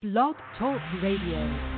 Blog Talk Radio.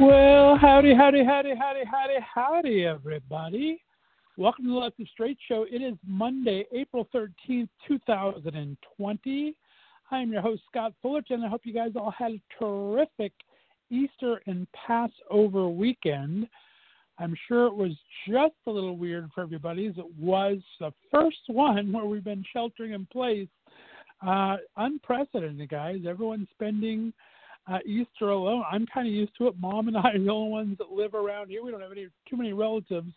Well, howdy, howdy, howdy, howdy, howdy, howdy, everybody. Welcome to the Left Straight Show. It is Monday, April 13th, 2020. I am your host, Scott Fullerton. I hope you guys all had a terrific Easter and Passover weekend. I'm sure it was just a little weird for everybody as it was the first one where we've been sheltering in place. Uh, unprecedented, guys. Everyone's spending – uh, Easter alone. I'm kind of used to it. Mom and I are the only ones that live around here. We don't have any too many relatives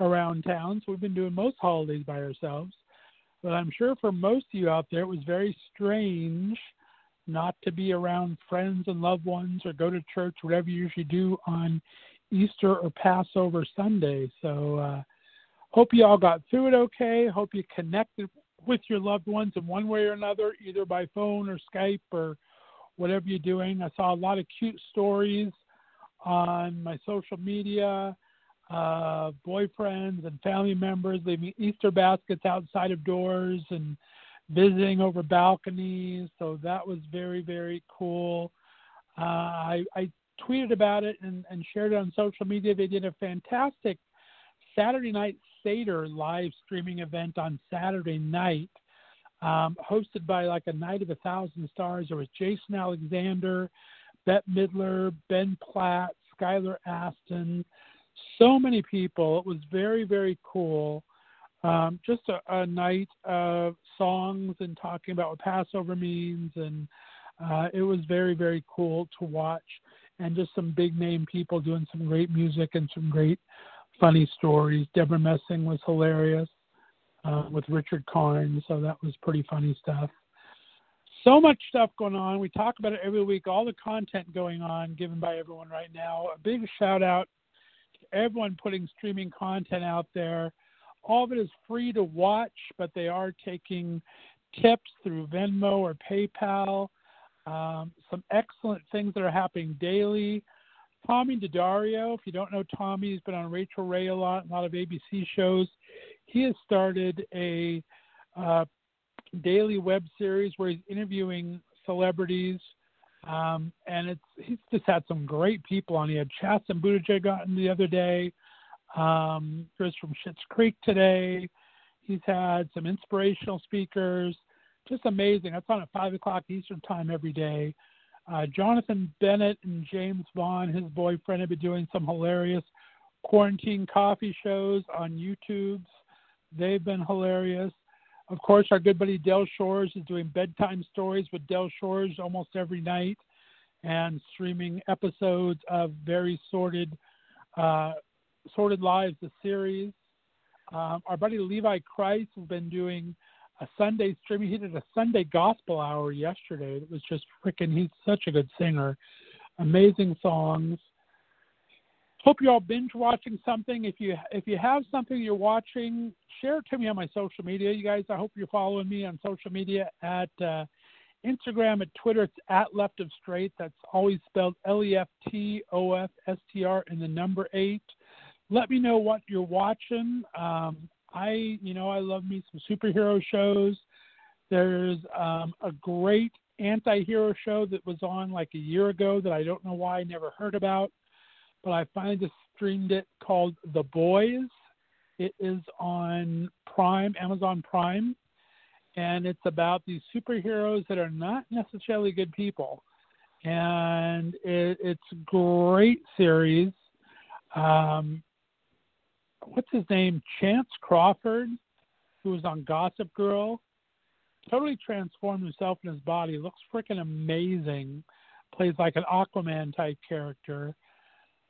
around town, so we've been doing most holidays by ourselves. But I'm sure for most of you out there, it was very strange not to be around friends and loved ones or go to church, whatever you usually do on Easter or Passover Sunday. So, uh, hope you all got through it okay. Hope you connected with your loved ones in one way or another, either by phone or Skype or whatever you're doing. I saw a lot of cute stories on my social media, uh, boyfriends and family members leaving Easter baskets outside of doors and visiting over balconies. So that was very, very cool. Uh, I, I tweeted about it and, and shared it on social media. They did a fantastic Saturday night Seder live streaming event on Saturday night um, hosted by like a night of a thousand stars. There was Jason Alexander, Bette Midler, Ben Platt, Skylar Astin, so many people. It was very, very cool. Um, just a, a, night of songs and talking about what Passover means, and uh, it was very, very cool to watch. And just some big name people doing some great music and some great funny stories. Debra Messing was hilarious uh, with Richard Karn, so that was pretty funny stuff. So much stuff going on. We talk about it every week. All the content going on given by everyone right now. A big shout out to everyone putting streaming content out there. All of it is free to watch, but they are taking tips through Venmo or PayPal. Um, some excellent things that are happening daily. Tommy DiDario, if you don't know Tommy, he's been on Rachael Ray a lot, a lot of ABC shows he has started a uh, daily web series where he's interviewing celebrities, um, and it's he's just had some great people on. He had Chasten Buttigieg on the other day. Um, Chris from Schitt's Creek today. He's had some inspirational speakers. Just amazing. That's on at five o'clock Eastern time every day. Uh, Jonathan Bennett and Jaymes Vaughan, his boyfriend, have been doing some hilarious quarantine coffee shows on YouTube. They've been hilarious. Of course, our good buddy Del Shores is doing bedtime stories with Del Shores almost every night and streaming episodes of very sorted, uh, Sordid Lives, the series. Um, our buddy Levi Kreis has been doing a Sunday streaming. He did a Sunday gospel hour yesterday. It was just freaking. He's such a good singer. Amazing songs hope you're all binge watching something. If you if you have something you're watching, share it to me on my social media. You guys, I hope you're following me on social media at uh, Instagram, at Twitter. It's at Left of Straight. That's always spelled L E F T O F S T R and the number eight. Let me know what you're watching. Um, I, you know, I love me some superhero shows. There's um, a great anti-hero show that was on like a year ago that I don't know why I never heard about but I finally just streamed it called The Boys. It is on Prime, Amazon Prime, and it's about these superheroes that are not necessarily good people. And it, it's a great series. Um, what's his name? Chace Crawford, who was on Gossip Girl, totally transformed himself in his body. Looks freaking amazing. Plays like an Aquaman type character.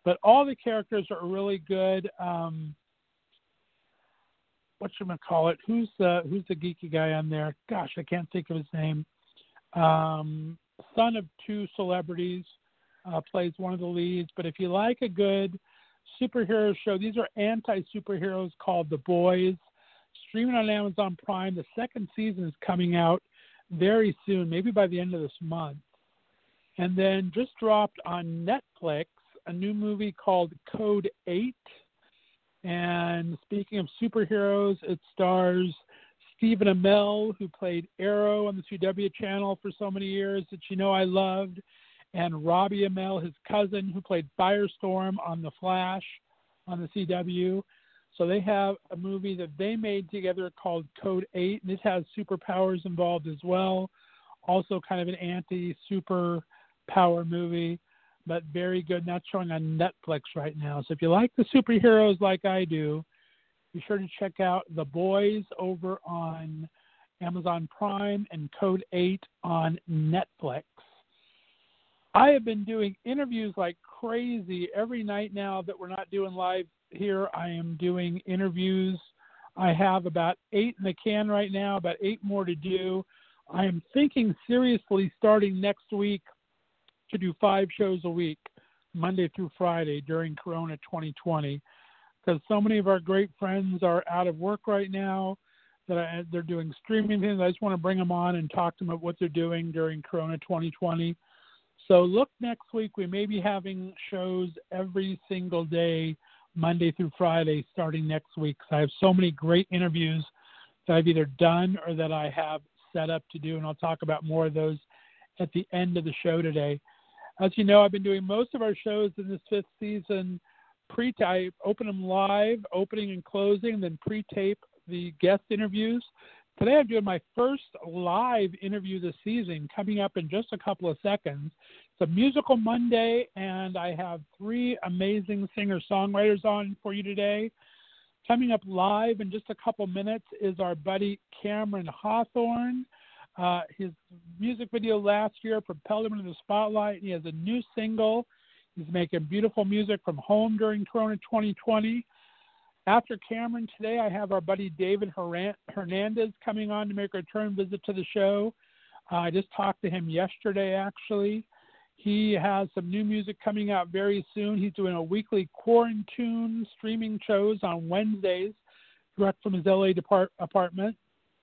But all the characters are really good. Um, what should I call it? Who's the who's the geeky guy on there? Gosh, I can't think of his name. Um, son of two celebrities, uh, plays one of the leads. But if you like a good superhero show, these are anti superheroes called The Boys, streaming on Amazon Prime. The second season is coming out very soon, maybe by the end of this month. And then just dropped on Netflix a new movie called Code 8 and speaking of superheroes, it stars Stephen Amell, who played Arrow on the CW channel for so many years that you know I loved, and Robbie Amell, his cousin, who played Firestorm on The Flash on the CW. So they have a movie that they made together called Code 8, and it has superpowers involved as well. Also, kind of an anti superpower movie but very good. That's showing on Netflix right now. So if you like the superheroes like I do, be sure to check out The Boys over on Amazon Prime and Code 8 on Netflix. I have been doing interviews like crazy every night now that we're not doing live here. I am doing interviews. I have about eight in the can right now, about eight more to do. I am thinking seriously starting next week to do five shows a week, Monday through Friday during Corona 2020, because so many of our great friends are out of work right now. That I, they're doing streaming things. I just want to bring them on and talk to them about what they're doing during Corona 2020. So look next week. We may be having shows every single day, Monday through Friday, starting next week. So I have so many great interviews that I've either done or that I have set up to do, and I'll talk about more of those at the end of the show today. As you know, I've been doing most of our shows in this fifth season pre-tape, open them live, opening and closing, then pre-tape the guest interviews. Today I'm doing my first live interview this season, coming up in just a couple of seconds. It's a musical Monday, and I have three amazing singer-songwriters on for you today. Coming up live in just a couple minutes is our buddy Cameron Hawthorn. Uh, his music video last year propelled him into the spotlight. He has a new single. He's making beautiful music from home during Corona 2020. After Cameron today, I have our buddy David Hernandez coming on to make a return visit to the show. Uh, I just talked to him yesterday, actually. He has some new music coming out very soon. He's doing a weekly quarantine streaming shows on Wednesdays, direct from his LA depart- apartment.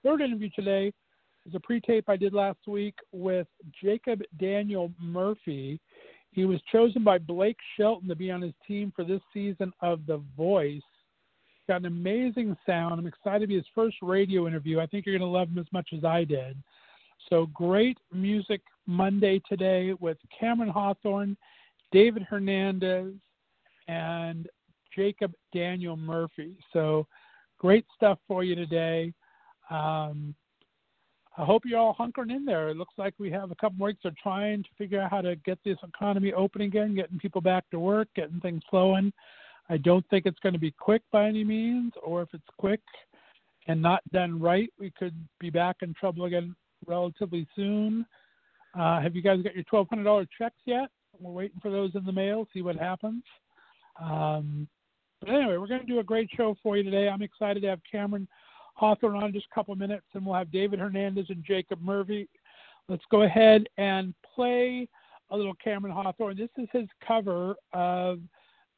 Third interview today is a pre-tape I did last week with Jacob Daniel Murphy. He was chosen by Blake Shelton to be on his team for this season of The Voice. Got an amazing sound. I'm excited to be his first radio interview. I think you're going to love him as much as I did. So great music Monday today with Cameron Hawthorn, David Hernandez, and Jacob Daniel Murphy. So great stuff for you today. Um, I hope you're all hunkering in there. It looks like we have a couple weeks of trying to figure out how to get this economy open again, getting people back to work, getting things flowing. I don't think it's going to be quick by any means, or if it's quick and not done right, we could be back in trouble again relatively soon. Uh, have you guys got your $1,200 checks yet? We're waiting for those in the mail, see what happens. Um, but anyway, we're going to do a great show for you today. I'm excited to have Cameron Hawthorn on just a couple minutes, and we'll have David Hernandez and Jacob Murphy. Let's go ahead and play a little Cameron Hawthorn. This is his cover of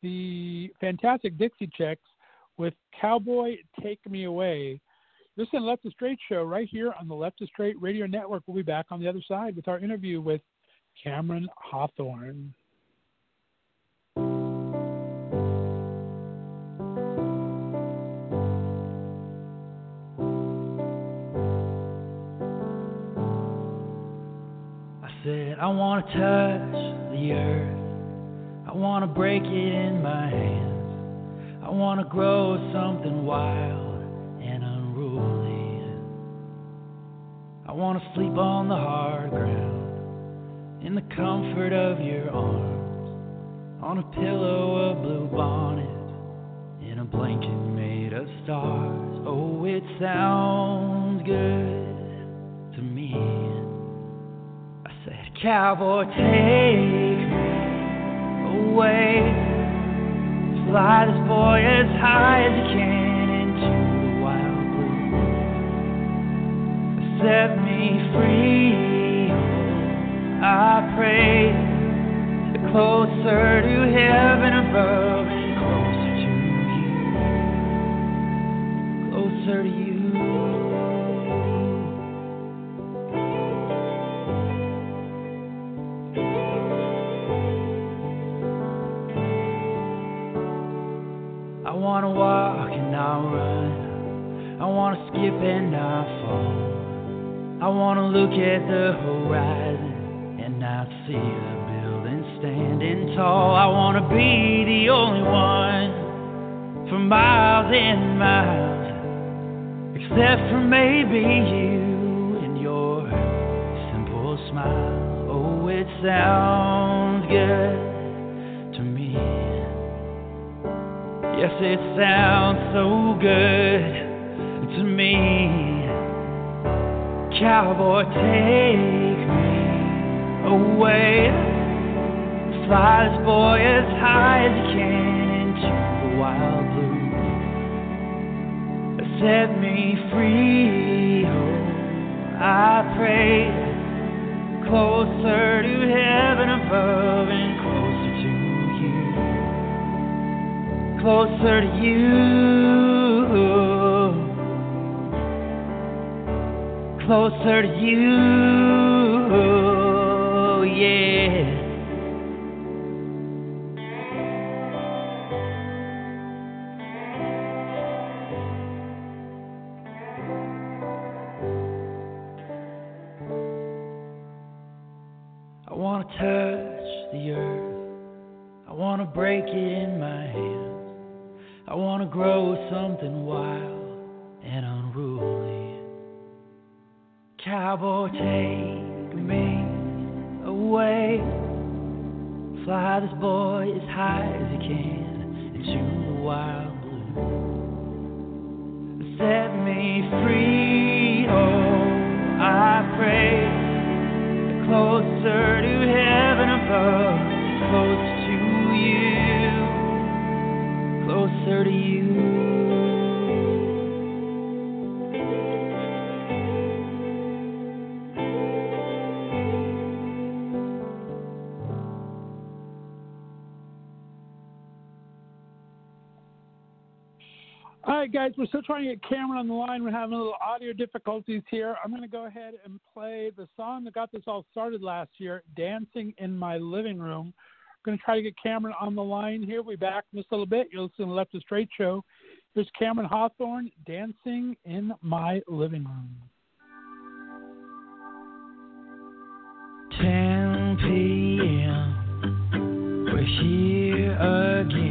the fantastic Dixie Chicks with Cowboy Take Me Away. Listen, Left to Straight show right here on the Left to Straight Radio Network. We'll be back on the other side with our interview with Cameron Hawthorn. I want to touch the earth. I want to break it in my hands. I want to grow something wild and unruly. I wanna sleep on the hard ground in the comfort of your arms, on a pillow of blue bonnet, in a blanket made of stars. Oh, it sounds good Cowboy, take me away. Fly this boy as high as you can into the wild blue. set me free. I pray closer to heaven above and closer to you. Closer to you. Wanna skip and not fall. I wanna look at the horizon and not see the building standing tall. I wanna be the only one for miles and miles, except for maybe you and your simple smile. Oh, it sounds good to me. Yes, it sounds so good me. Cowboy, take me away. Fly this boy as high as you can into the wild blue. Set me free, oh, I pray. Closer to heaven above and closer to you. Closer to you. Closer to you, yeah. I want to touch the earth. I want to break it in my hands. I want to grow something wild and unruly. Cowboy, take me away. Fly this boy as high as you can into the wild blue. Set me free, oh, I pray. Closer to heaven above, closer to you, closer to you. Right, guys, we're still trying to get Cameron on the line. We're having a little audio difficulties here. I'm going to go ahead and play the song that got this all started last year, Dancing in My Living Room. We're going to try to get Cameron on the line here. We'll be back in just a little bit. You're listening to Left of Straight Show. Here's Cameron Hawthorn, Dancing in My Living Room. 10 p.m. We're here again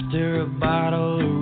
after a bottle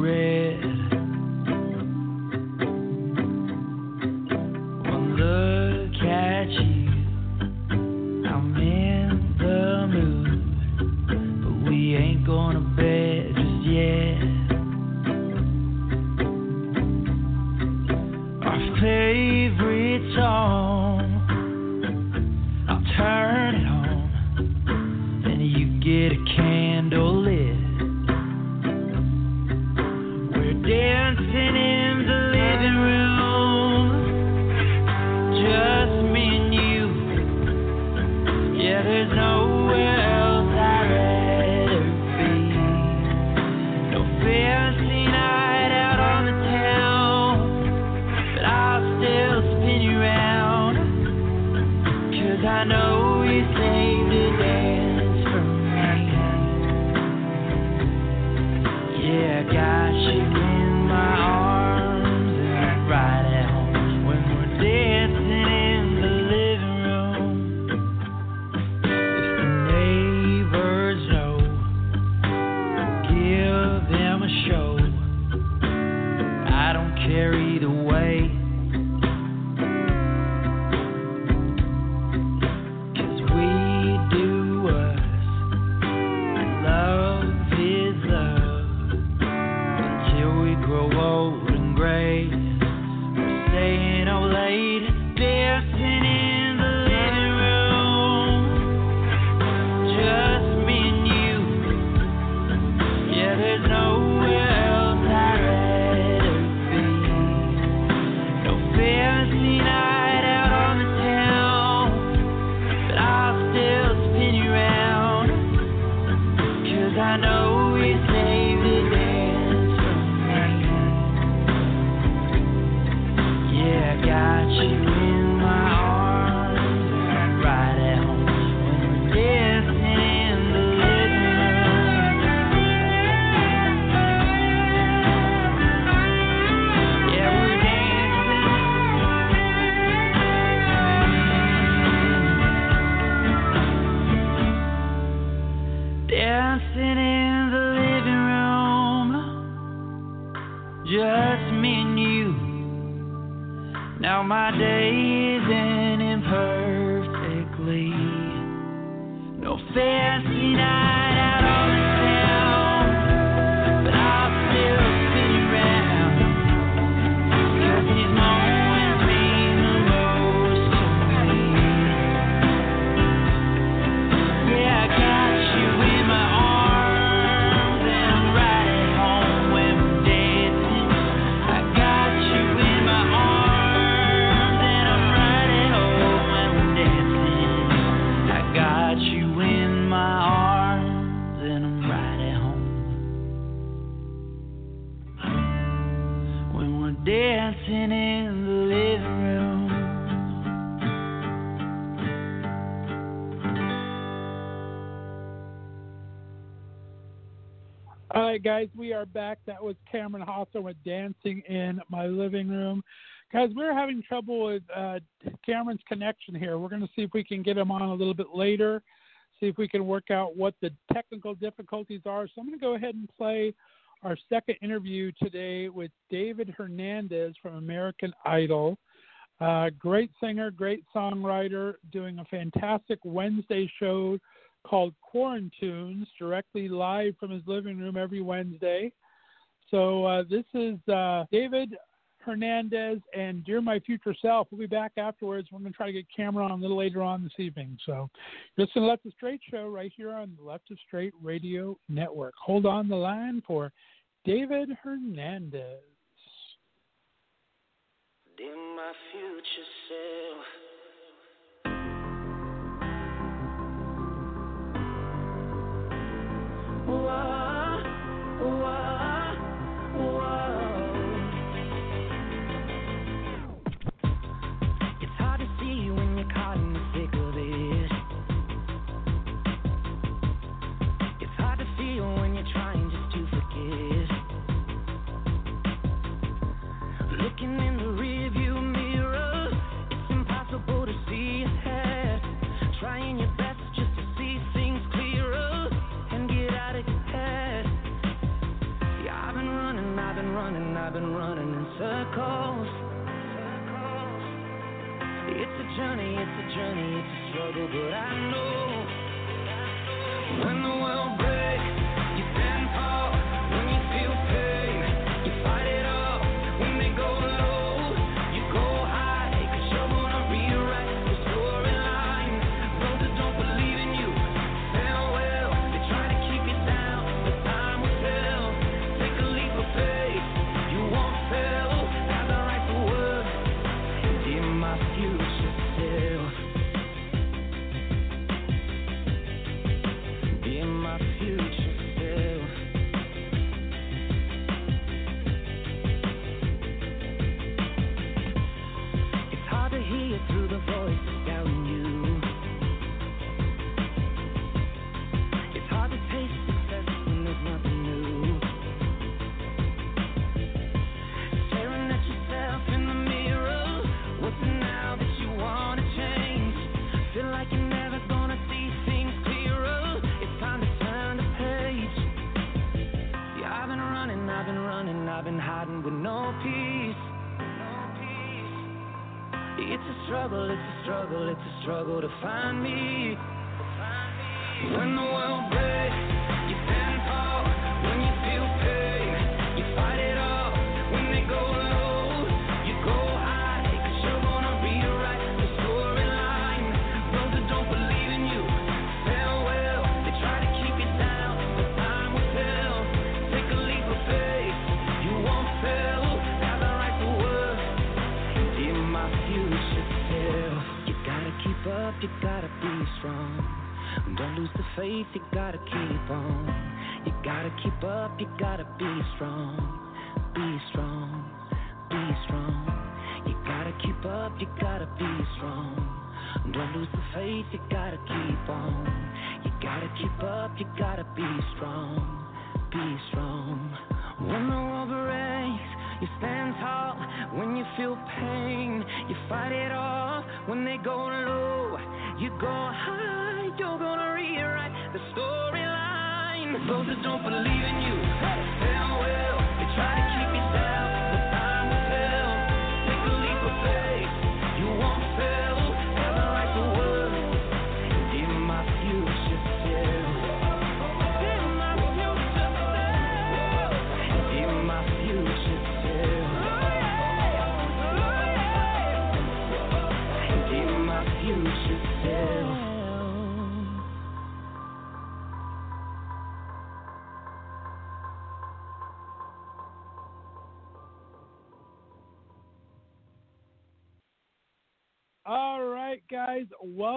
right, guys, we are back. That was Cameron Hawthorn with Dancing in My Living Room. Guys, we're having trouble with uh, Cameron's connection here. We're going to see if we can get him on a little bit later, see if we can work out what the technical difficulties are. So I'm going to go ahead and play our second interview today with David Hernandez from American Idol. Uh, great singer, great songwriter, doing a fantastic Wednesday show called Quarantunes directly live from his living room every Wednesday. So uh, this is uh, David Hernandez and Dear My Future Self. We'll be back afterwards. We're going to try to get Cameron on a little later on this evening. So listen to Left of Straight show right here on the Left of Straight Radio Network. Hold on the line for David Hernandez. Dear my future self.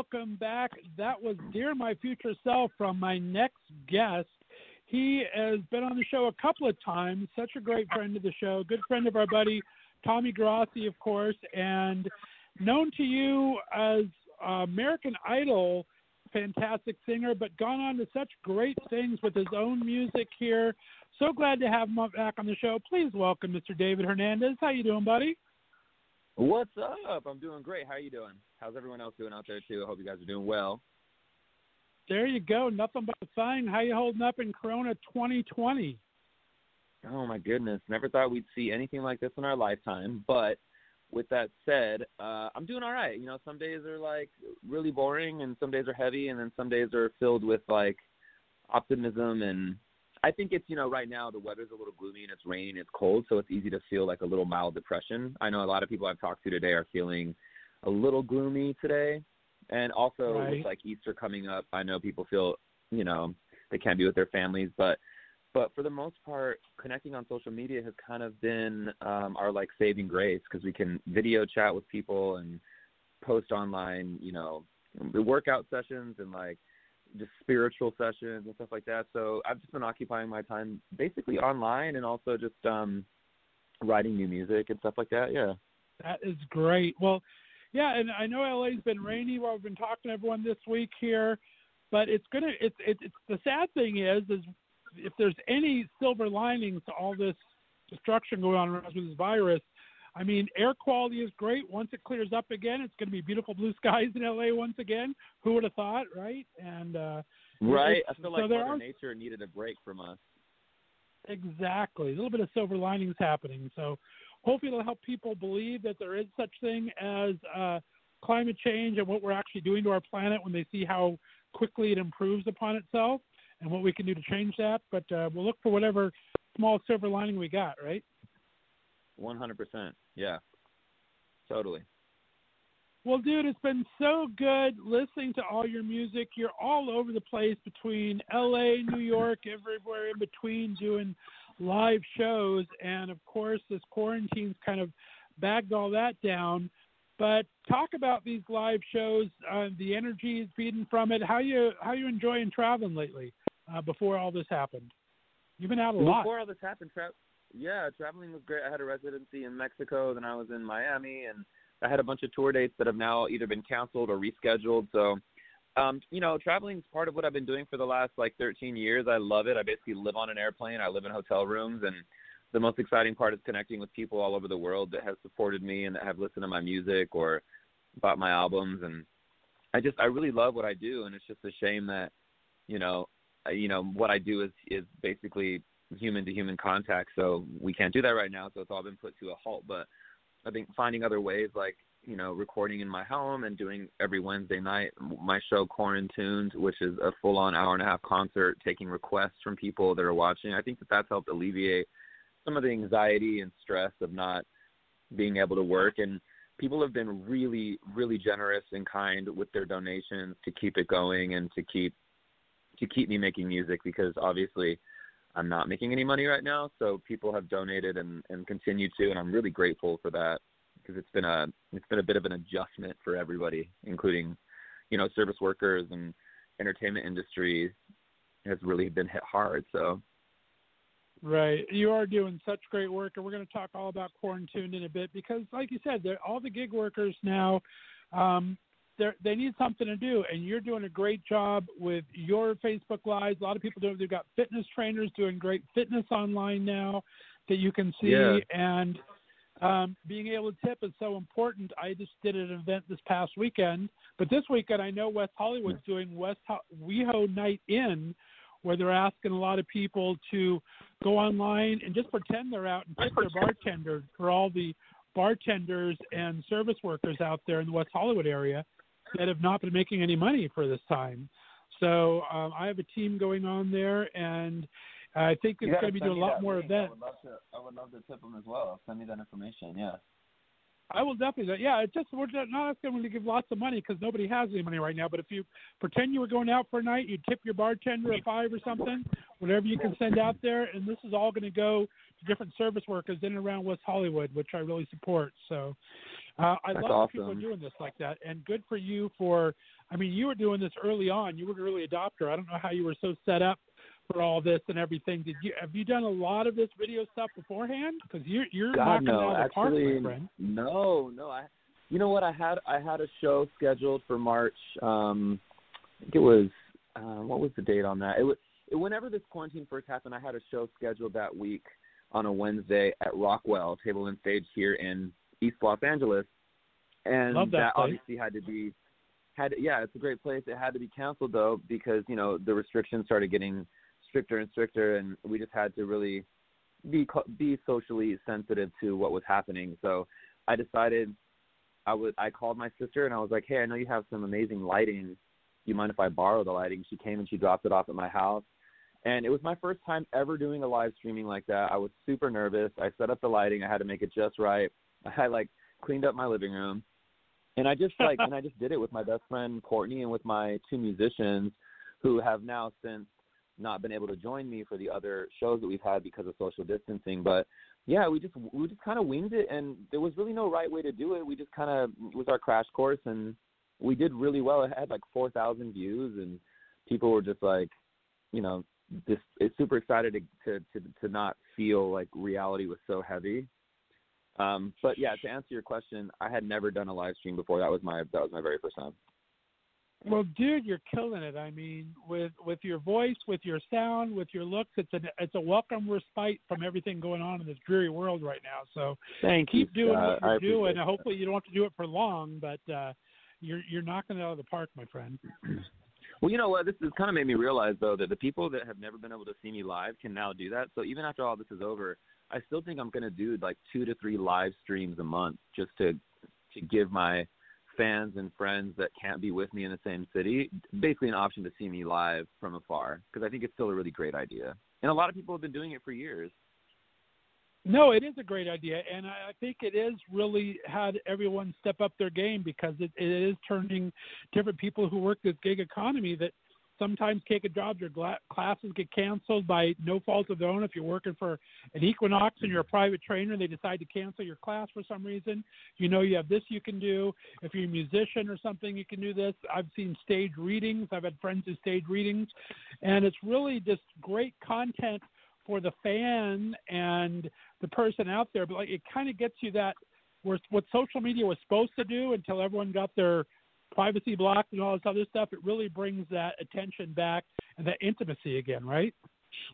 Welcome back. That was Dear My Future Self from my next guest. He has been on the show a couple of times, such a great friend of the show, good friend of our buddy Tommy Grassi, of course, and known to you as uh, American Idol fantastic singer, but gone on to such great things with his own music here. So glad to have him back on the show. Please welcome Mr. David Hernandez. How you doing, buddy? What's up? I'm doing great. How are you doing? How's everyone else doing out there too? I hope you guys are doing well. There you go. Nothing but a fine. How you holding up in Corona 2020? Oh my goodness! Never thought we'd see anything like this in our lifetime. But with that said, uh, I'm doing all right. You know, some days are like really boring, and some days are heavy, and then some days are filled with like optimism. And I think it's you know right now the weather's a little gloomy and it's raining, it's cold, so it's easy to feel like a little mild depression. I know a lot of people I've talked to today are feeling a little gloomy today, and also right. with like Easter coming up, I know people feel you know they can't be with their families, but but for the most part, connecting on social media has kind of been um, our like saving grace because we can video chat with people and post online, you know, the workout sessions and like just spiritual sessions and stuff like that. So I've just been occupying my time basically online and also just um writing new music and stuff like that. Yeah. That is great. Well, yeah, and I know LA's been rainy while we've been talking to everyone this week here, but it's gonna. It's it's, it's the sad thing is is if there's any silver linings to all this destruction going on around with this virus, I mean, air quality is great. Once it clears up again, it's going to be beautiful blue skies in LA once again. Who would have thought, right? And uh, right, I feel like Mother are, Nature needed a break from us. Exactly, a little bit of silver linings happening. So hopefully, it'll help people believe that there is such thing as uh, climate change and what we're actually doing to our planet when they see how quickly it improves upon itself and what we can do to change that. But uh, we'll look for whatever small silver lining we got, right? One hundred percent. Yeah. Totally. Well, dude, it's been so good listening to all your music. You're all over the place between LA, New York, everywhere in between doing live shows. And of course, this quarantine's kind of bagged all that down. But talk about these live shows, uh, the energy is feeding from it. How you how you enjoying traveling lately? Uh, before all this happened, you've been out a lot. Before all this happened, tra- yeah, traveling was great. I had a residency in Mexico, then I was in Miami, and I had a bunch of tour dates that have now either been canceled or rescheduled. So, um, you know, traveling is part of what I've been doing for the last like 13 years. I love it. I basically live on an airplane. I live in hotel rooms, and the most exciting part is connecting with people all over the world that have supported me and that have listened to my music or bought my albums. And I just, I really love what I do, and it's just a shame that, you know, you know what I do is is basically human to human contact. So we can't do that right now. So it's all been put to a halt. But I think finding other ways, like you know, recording in my home and doing every Wednesday night my show Quarantuned, which is a full-on hour and a half concert, taking requests from people that are watching. I think that that's helped alleviate some of the anxiety and stress of not being able to work and people have been really really generous and kind with their donations to keep it going and to keep to keep me making music because obviously I'm not making any money right now. So people have donated and, and continue to, and I'm really grateful for that because it's been a it's been a bit of an adjustment for everybody, including you know service workers and entertainment industry has really been hit hard. So Right. You are doing such great work, and we're going to talk all about quarantine in a bit because, like you said, all the gig workers now, um, they need something to do, and you're doing a great job with your Facebook Lives. A lot of people do. They've got fitness trainers doing great fitness online now that you can see, Yeah. and um, being able to tip is so important. I just did an event this past weekend, but this weekend I know West Hollywood's doing West Ho- WeHo Night In, where they're asking a lot of people to go online and just pretend they're out and tip their bartender for all the bartenders and service workers out there in the West Hollywood area that have not been making any money for this time. So um, I have a team going on there, and I think it's going to be doing a lot more events. I would love to. I would love to tip them as well. Send me that information. Yeah. I will definitely. Yeah, it's just we're not asking to give lots of money because nobody has any money right now. But if you pretend you were going out for a night, you tip your bartender a five or something, whatever you can send out there, and this is all going to go to different service workers in and around West Hollywood, which I really support. So, Uh, I That's love that people doing this like that, and good for you for. I mean, you were doing this early on. You were an early adopter. I don't know how you were so set up for all this and everything. Did you have you done a lot of this video stuff beforehand? Because you're you're God knocking no, out the park, my friend. no, no. I, you know what? I had I had a show scheduled for March. Um, I think it was uh, what was the date on that? It was it, whenever this quarantine first happened. I had a show scheduled that week on a Wednesday at Rockwell Table and Stage here in East Los Angeles, and that place. obviously had to be had yeah, it's a great place. It had to be canceled though because you know the restrictions started getting stricter and stricter, and we just had to really be be socially sensitive to what was happening. So I decided I would I called my sister and I was like, "Hey, I know you have some amazing lighting. Do you mind if I borrow the lighting?" She came and she dropped it off at my house. And it was my first time ever doing a live streaming like that. I was super nervous. I set up the lighting. I had to make it just right. I like cleaned up my living room. And I just like and I just did it with my best friend Courtney and with my two musicians who have now since not been able to join me for the other shows that we've had because of social distancing. But yeah, we just we just kind of winged it, and there was really no right way to do it. We just kind of it was our crash course, and we did really well. It had like four thousand views, and people were just like, you know, just super excited to, to to to not feel like reality was so heavy. Um, but yeah, to answer your question, I had never done a live stream before. That was my that was my very first time. Well, dude, you're killing it. I mean, with with your voice, with your sound, with your looks, it's a it's a welcome respite from everything going on in this dreary world right now. So Thank keep you. doing Scott. what you're doing. and Hopefully, you don't have to do it for long, but uh, you're you're knocking it out of the park, my friend. Well, you know what? This has kind of made me realize though that the people that have never been able to see me live can now do that. So even after all this is over, I still think I'm going to do like two to three live streams a month just to to give my fans and friends that can't be with me in the same city basically an option to see me live from afar because I think it's still a really great idea. And a lot of people have been doing it for years. No, it is a great idea, and I think it is really had everyone step up their game because it, it is turning different people who work this gig economy that sometimes take a job, their gla- classes get canceled by no fault of their own. If you're working for an Equinox and you're a private trainer, and they decide to cancel your class for some reason. You know you have this you can do. If you're a musician or something, you can do this. I've seen stage readings. I've had friends do stage readings, and it's really just great content for the fan and the person out there. But like it kind of gets you that where what social media was supposed to do until everyone got their privacy blocks and all this other stuff. It really brings that attention back and that intimacy again, right?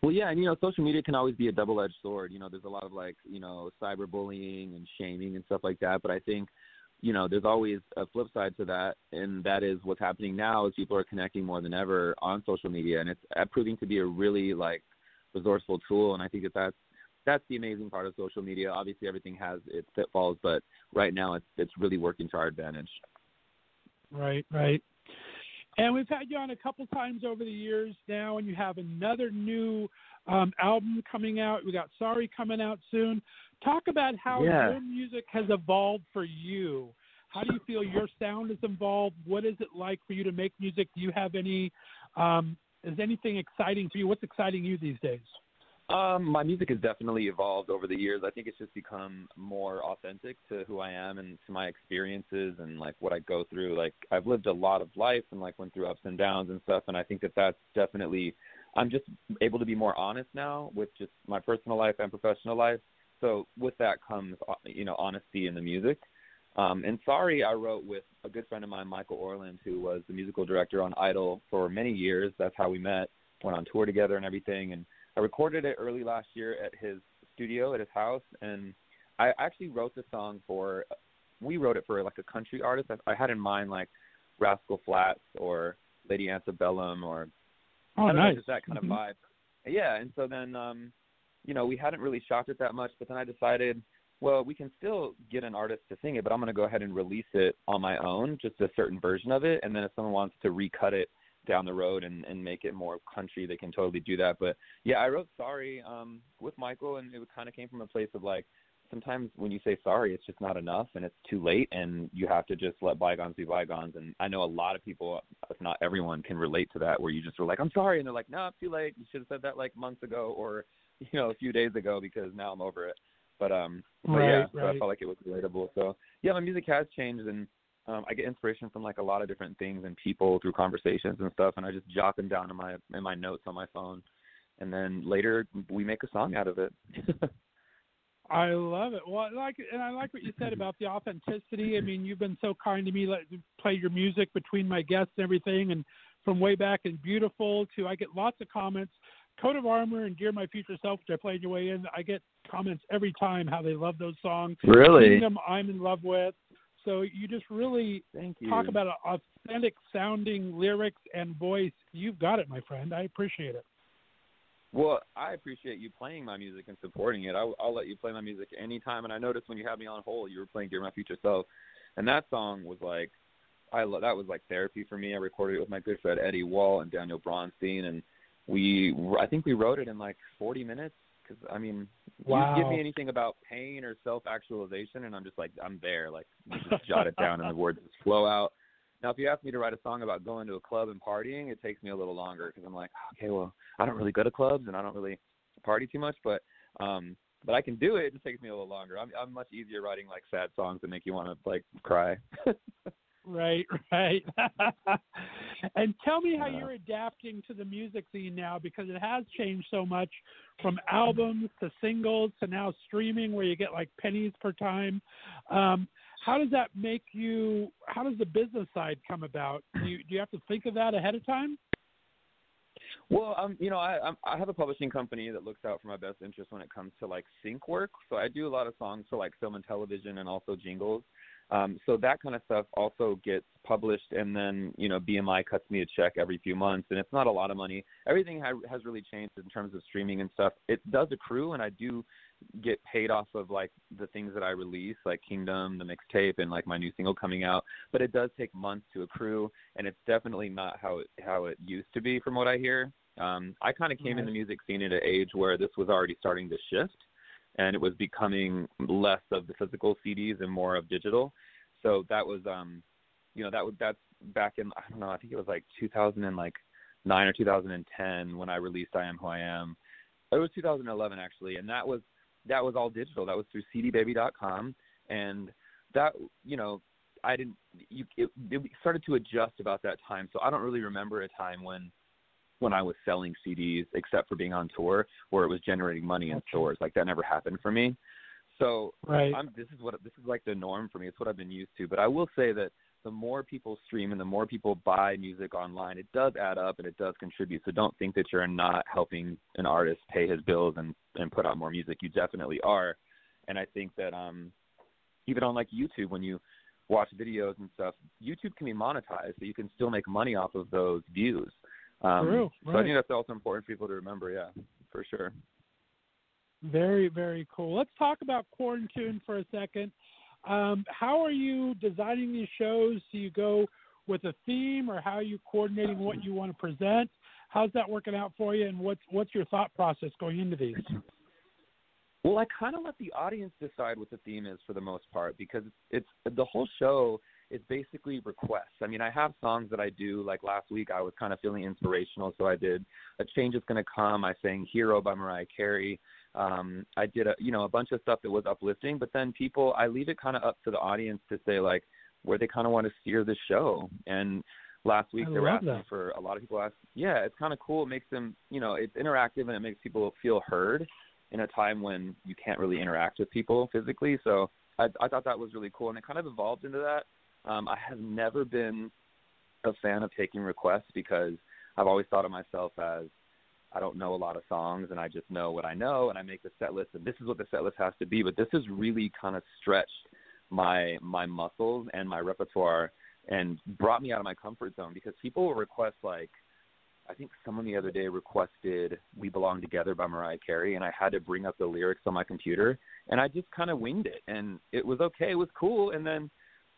Well, yeah, and you know, social media can always be a double-edged sword. You know, there's a lot of like, you know, cyberbullying and shaming and stuff like that. But I think, you know, there's always a flip side to that, and that is what's happening now is people are connecting more than ever on social media, and it's uh, proving to be a really like resourceful tool. And I think that that's that's the amazing part of social media. Obviously, everything has its pitfalls, but right now it's it's really working to our advantage. Right, right. And we've had you on a couple times over the years now, and you have another new um, album coming out. We got Sorry coming out soon. Talk about how Yeah. your music has evolved for you. How do you feel your sound is involved? What is it like for you to make music? Do you have any? Um, is anything exciting for you? What's exciting you these days? Um, my music has definitely evolved over the years. I think it's just become more authentic to who I am and to my experiences and like what I go through. Like I've lived a lot of life and like went through ups and downs and stuff. And I think that that's definitely I'm just able to be more honest now with just my personal life and professional life. So with that comes uh, you know honesty in the music. Um, and sorry, I wrote with a good friend of mine, Michael Orland, who was the musical director on Idol for many years. That's how we met. Went on tour together and everything. And I recorded it early last year at his studio at his house, and I actually wrote the song for. We wrote it for like a country artist. I, I had in mind like Rascal Flatts or Lady Antebellum or Oh, I don't know, just that kind Mhm. of vibe. Yeah, and so then um, you know, we hadn't really shopped it that much, but then I decided, well, we can still get an artist to sing it, but I'm going to go ahead and release it on my own, just a certain version of it, and then if someone wants to recut it down the road and and make it more country, they can totally do that. But yeah, I wrote sorry um with Michael and it kind of came from a place of like sometimes when you say sorry, it's just not enough and it's too late and you have to just let bygones be bygones. And I know a lot of people, if not everyone, can relate to that where you just were like, I'm sorry. And they're like, no, it's too late. You should have said that like months ago or, you know, a few days ago because now I'm over it. But um, but Right, yeah, so I felt like it was relatable. So yeah, my music has changed, and um, I get inspiration from like a lot of different things and people through conversations and stuff, and I just jot them down in my in my notes on my phone, and then later we make a song out of it. I love it. Well, I like and I like what you said about the authenticity. I mean, you've been so kind to me, let play your music between my guests and everything, and from way back and beautiful to I get lots of comments. Coat of Armor and Dear My Future Self, which I played your way in, I get comments every time how they love those songs. Really? Kingdom, I'm in love with. So you just really you. talk about authentic sounding lyrics and voice. You've got it, my friend. I appreciate it. Well, I appreciate you playing my music and supporting it. I'll, I'll let you play my music anytime. And I noticed when you had me on hold, you were playing "Dear My Future Self," and that song was like, I lo- that was like therapy for me. I recorded it with my good friend Eddie Wall and Daniel Bronstein, and we, I think we wrote it in like 40 minutes. Because I mean, Wow. you give me anything about pain or self-actualization, and I'm just like, I'm there. Like, just jot it down, and the words just flow out. Now, if you ask me to write a song about going to a club and partying, it takes me a little longer because I'm like, okay, well, I don't really go to clubs and I don't really party too much, but um, but I can do it. It just takes me a little longer. I'm I'm much easier writing like sad songs that make you want to like cry. Right, right. and tell me how you're adapting to the music scene now because it has changed so much from albums to singles to now streaming where you get like pennies per time. Um, how does that make you? How does the business side come about? Do you, do you have to think of that ahead of time? Well, um, you know, I I have a publishing company that looks out for my best interest when it comes to like sync work. So I do a lot of songs for like film and television and also jingles. Um, so that kind of stuff also gets published, and then you know BMI cuts me a check every few months, and it's not a lot of money. Everything ha- has really changed in terms of streaming and stuff. It does accrue, and I do get paid off of like the things that I release, like Kingdom, the mixtape, and like my new single coming out. But it does take months to accrue, and it's definitely not how it how it used to be, from what I hear. Um, I kind of came in the music scene at an age where this was already starting to shift, and it was becoming less of the physical CDs and more of digital. So that was, um, you know, that was that's back in I don't know, I think it was like 2009 or 2010 when I released I Am Who I Am. It was 2011 actually, and that was that was all digital. That was through CDBaby.com, and that you know I didn't. You it, it started to adjust about that time. So I don't really remember a time when when I was selling CDs, except for being on tour, where it was generating money in stores. Like that never happened for me. So Right. I'm, this is what this is like the norm for me. It's what I've been used to. But I will say that the more people stream and the more people buy music online, it does add up and it does contribute. So don't think that you're not helping an artist pay his bills and and put out more music. You definitely are. And I think that um even on like YouTube when you watch videos and stuff, YouTube can be monetized, so you can still make money off of those views. Um, True, So I think that's also important for people to remember. Yeah, for sure. Very, very cool. Let's talk about Quarantine for a second. Um, how are you designing these shows? Do you go with a theme, or how are you coordinating what you want to present? How's that working out for you, and what's what's your thought process going into these? Well, I kind of let the audience decide what the theme is for the most part because it's, it's the whole show is basically requests. I mean, I have songs that I do. Like last week, I was kind of feeling inspirational, so I did "A Change Is Gonna Come." I sang "Hero" by Mariah Carey. Um, I did a you know a bunch of stuff that was uplifting, but then people I leave it kind of up to the audience to say like where they kind of want to steer the show. And last week I they were asking that. for a lot of people ask, yeah, it's kind of cool. It makes them you know it's interactive and it makes people feel heard in a time when you can't really interact with people physically. So I, I thought that was really cool, and it kind of evolved into that. Um, I have never been a fan of taking requests because I've always thought of myself as I don't know a lot of songs, and I just know what I know, and I make the set list, and this is what the set list has to be. But this has really kind of stretched my my muscles and my repertoire, and brought me out of my comfort zone because people will request like I think someone the other day requested "We Belong Together" by Mariah Carey, and I had to bring up the lyrics on my computer, and I just kind of winged it, and it was okay, it was cool, and then,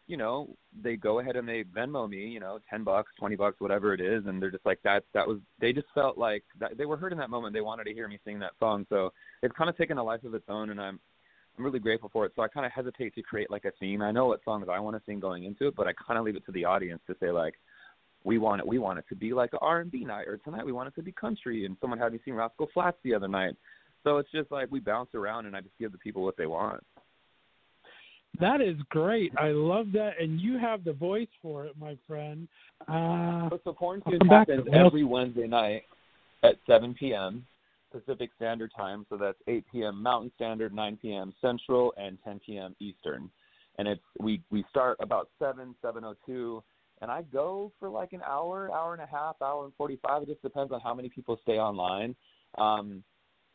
you know, they go ahead and they Venmo me, you know, ten bucks, twenty bucks, whatever it is, and they're just like that. That was they just felt like that they were hurt in that moment. They wanted to hear me sing that song, so it's kind of taken a life of its own, and I'm I'm really grateful for it. So I kind of hesitate to create like a theme. I know what songs I want to sing going into it, but I kind of leave it to the audience to say like, we want it. We want it to be like an R and B night, or tonight we want it to be country. And someone had me sing Rascal Flatts the other night. So it's just like we bounce around, and I just give the people what they want. That is great. I love that, and you have the voice for it, my friend. Uh, So Porn I'll Tunes back happens every Wednesday night at 7 p.m. Pacific Standard Time. So that's 8 p.m. Mountain Standard, 9 p.m. Central, and 10 p.m. Eastern. And it's we we start about 7 7:02, and I go for like an hour, hour and a half, hour and 45. It just depends on how many people stay online. Um,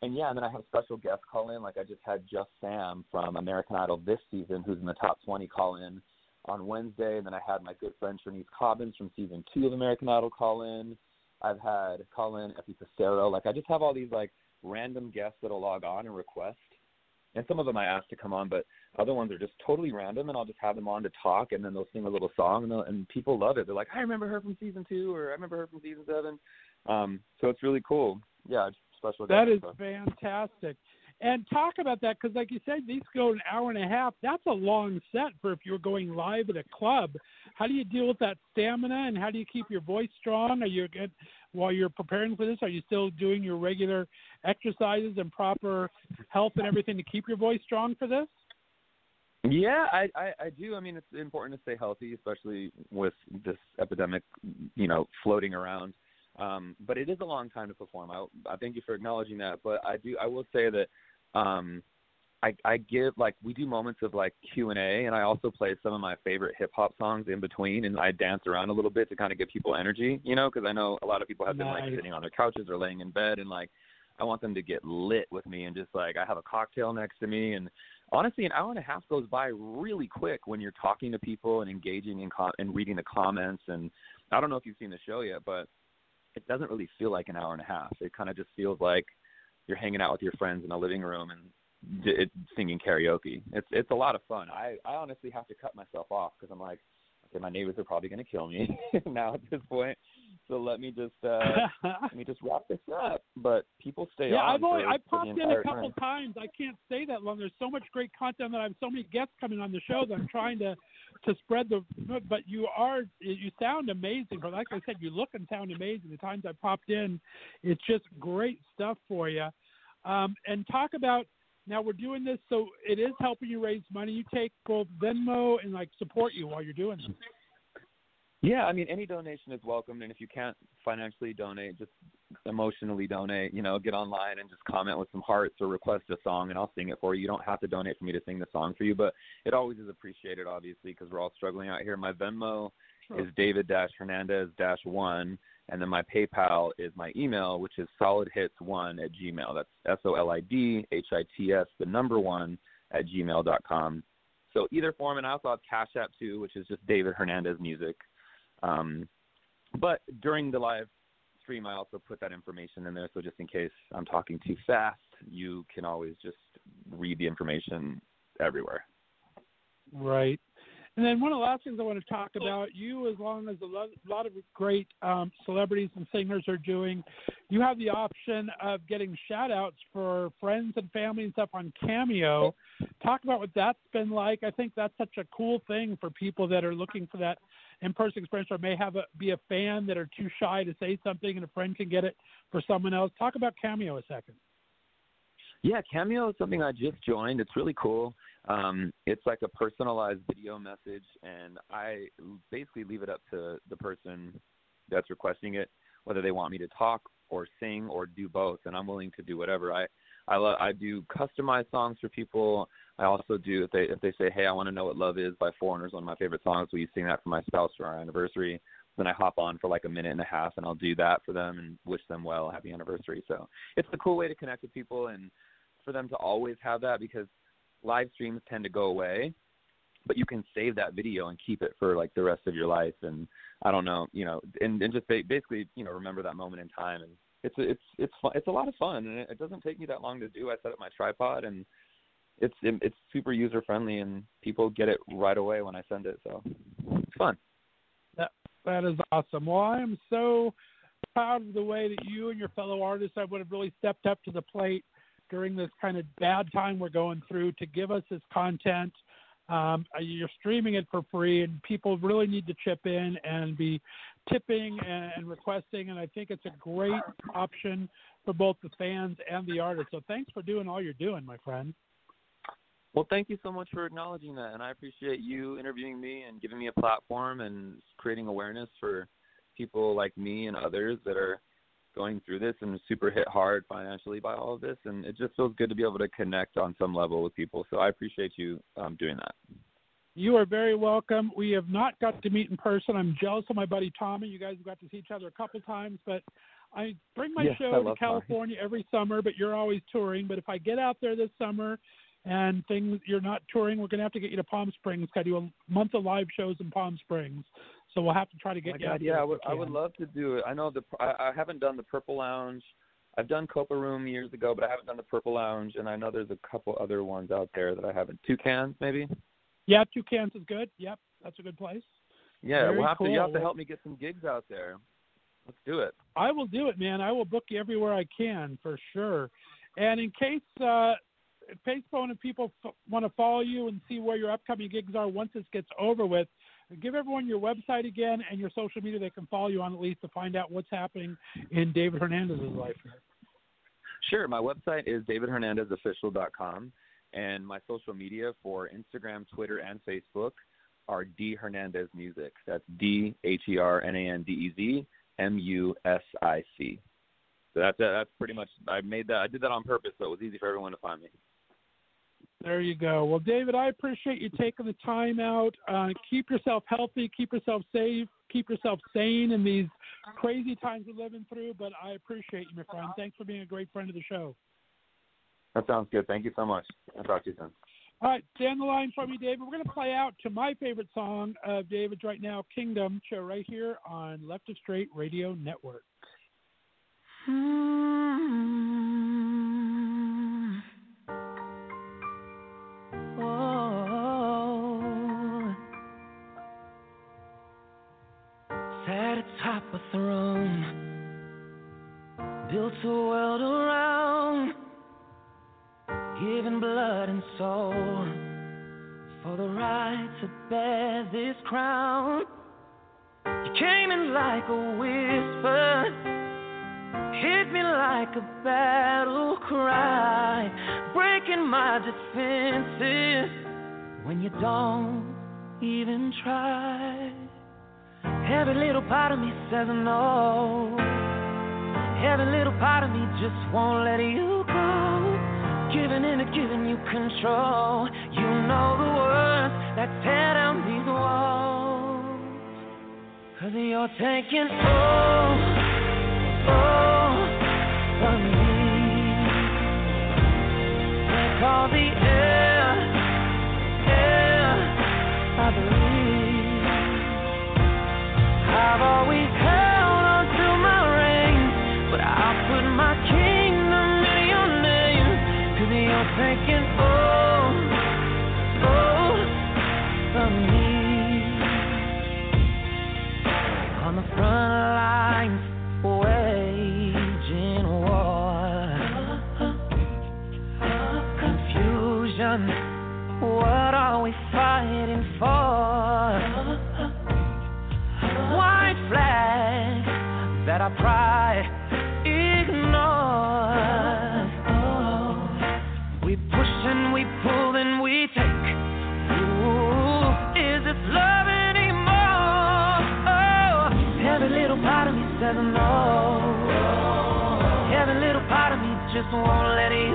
and yeah, and then I have special guests call in. Like I just had Just Sam from American Idol this season, who's in the top 20, call in on Wednesday. And then I had my good friend Trenyce Cobbins from season two of American Idol call in. I've had call in Effie Passero. Like I just have all these like random guests that'll log on and request. And some of them I ask to come on, but other ones are just totally random, and I'll just have them on to talk, and then they'll sing a little song, and, and people love it. They're like, "I remember her from season two, or I remember her from season seven. Um, so it's really cool. Yeah, special. that is fantastic. And talk about that because, like you said, these go an hour and a half. That's a long set for if you're going live at a club. How do you deal with that stamina, and how do you keep your voice strong? Are you get while you're preparing for this? Are you still doing your regular exercises and proper health and everything to keep your voice strong for this? Yeah, I, I I do. I mean, it's important to stay healthy, especially with this epidemic, you know, floating around. Um, but it is a long time to perform. I, I thank you for acknowledging that. But I do. I will say that um, I, I give like we do moments of like Q and A, and I also play some of my favorite hip hop songs in between, and I dance around a little bit to kind of give people energy, you know, because I know a lot of people have been like sitting on their couches or laying in bed, and like I want them to get lit with me, and just like I have a cocktail next to me, and honestly, an hour and a half goes by really quick when you're talking to people and engaging in com- and reading the comments. And I don't know if you've seen the show yet, but it doesn't really feel like an hour and a half. It kind of just feels like you're hanging out with your friends in a living room and d- it, singing karaoke. It's it's a lot of fun. I I honestly have to cut myself off because I'm like, okay, my neighbors are probably going to kill me now at this point. So let me just uh let me just wrap this up. But people stay yeah, on. I've only for, I popped in a couple time. times. I can't stay that long. There's so much great content that I have so many guests coming on the show that I'm trying to to spread the. But you are you sound amazing. But like I said, you look and sound amazing. The times I popped in, it's just great stuff for you. Um, and talk about now we're doing this, so it is helping you raise money. You take both Venmo and like support you while you're doing this. Yeah, I mean, any donation is welcome, and if you can't financially donate, just emotionally donate. You know, get online and just comment with some hearts or request a song, and I'll sing it for you. You don't have to donate for me to sing the song for you, but it always is appreciated, obviously, because we're all struggling out here. My Venmo is David Dash Hernandez Dash One, and then my PayPal is my email, which is solidhits1 at gmail. That's S O L I D H I T S, the number one at gmail dot com. So either form, and I also have Cash App too, which is just David Hernandez Music. Um, but during the live stream, I also put that information in there, so just in case I'm talking too fast, you can always just read the information everywhere. Right. And then one of the last things I want to talk about, you, as long as a lot, lot of great um, celebrities and singers are doing, you have the option of getting shout outs for friends and family and stuff on Cameo. Talk about what that's been like. I think that's such a cool thing for people that are looking for that in person experience or may have a, be a fan that are too shy to say something and a friend can get it for someone else. Talk about Cameo a second. Yeah, Cameo is something I just joined. It's really cool. Um, it's like a personalized video message, and I basically leave it up to the person that's requesting it, whether they want me to talk or sing or do both. And I'm willing to do whatever. I I, lo- I do customized songs for people. I also do if they if they say, hey, I want to know what love is by Foreigners, one of my favorite songs. Will you sing that for my spouse for our anniversary? Then I hop on for like a minute and a half, and I'll do that for them and wish them well, happy anniversary. So it's a cool way to connect with people and for them to always have that because live streams tend to go away, but you can save that video and keep it for like the rest of your life. And I don't know, you know, and, and just basically, you know, remember that moment in time. And it's it's it's fun. It's a lot of fun, and it, doesn't take me that long to do. I set up my tripod, and it's it, it's super user friendly, and people get it right away when I send it. So it's fun. That that is awesome. Well, I am so proud of the way that you and your fellow artists I would have really stepped up to the plate during this kind of bad time we're going through to give us this content. Um, you're streaming it for free, and people really need to chip in and be tipping and, and requesting, and I think it's a great option for both the fans and the artists. So thanks for doing all you're doing, my friend. Well, thank you so much for acknowledging that, and I appreciate you interviewing me and giving me a platform and creating awareness for people like me and others that are going through this and super hit hard financially by all of this. And it just feels good to be able to connect on some level with people. So I appreciate you um, doing that. You are very welcome. We have not got to meet in person. I'm jealous of my buddy Tommy. You guys have got to see each other a couple times, but I bring my Yes, show to love California every summer, but you're always touring. But if I get out there this summer and things you're not touring, we're gonna have to get you to Palm Springs. I do a month of live shows in Palm Springs, so we'll have to try to Oh get my you God, yeah. I would, I would love to do it. I know the I, I haven't done the Purple Lounge. I've done Copa Room years ago, but I haven't done the Purple Lounge, and I know there's a couple other ones out there that I haven't. Toucans, maybe. Yeah, Toucans is good. Yep, that's a good place. Yeah, Very we'll have to. You have to help me get some gigs out there. Let's do it. I will do it, man. I will book you everywhere I can for sure. And in case uh, Facebook and people f- want to follow you and see where your upcoming gigs are once this gets over with, give everyone your website again and your social media they can follow you on at least to find out what's happening in David Hernandez's life. Sure. My website is davidhernandezofficial.com, and my social media for Instagram, Twitter, and Facebook are D Hernandez Music. That's D H E R N A N D E Z M U S I C. So that's that's pretty much. I made that. I did that on purpose, so it was easy for everyone to find me. There you go. Well, David, I appreciate you taking the time out. Uh, keep yourself healthy, keep yourself safe, keep yourself sane in these crazy times we're living through. But I appreciate you, my friend. Thanks for being a great friend of the show. That sounds good. Thank you so much. I'll talk to you soon. All right, stay on the line for me, David. We're going to play out to my favorite song of David's right now, Kingdom, show right here on Left of Str8 Radio Network. Mm. Giving blood and soul for the right to bear this crown. You came in like a whisper hit me like a battle cry, breaking my defenses when you don't even try. Every little part of me says no. Every little part of me just won't let you. Giving in and giving you control. You know the words that tear down these walls. Cause you're taking all all from me. Take all the air, air I breathe. I've always that our pride ignores. We push and we pull and we take. Ooh, is this love anymore? Oh, every little part of me says no. Every little part of me just won't let you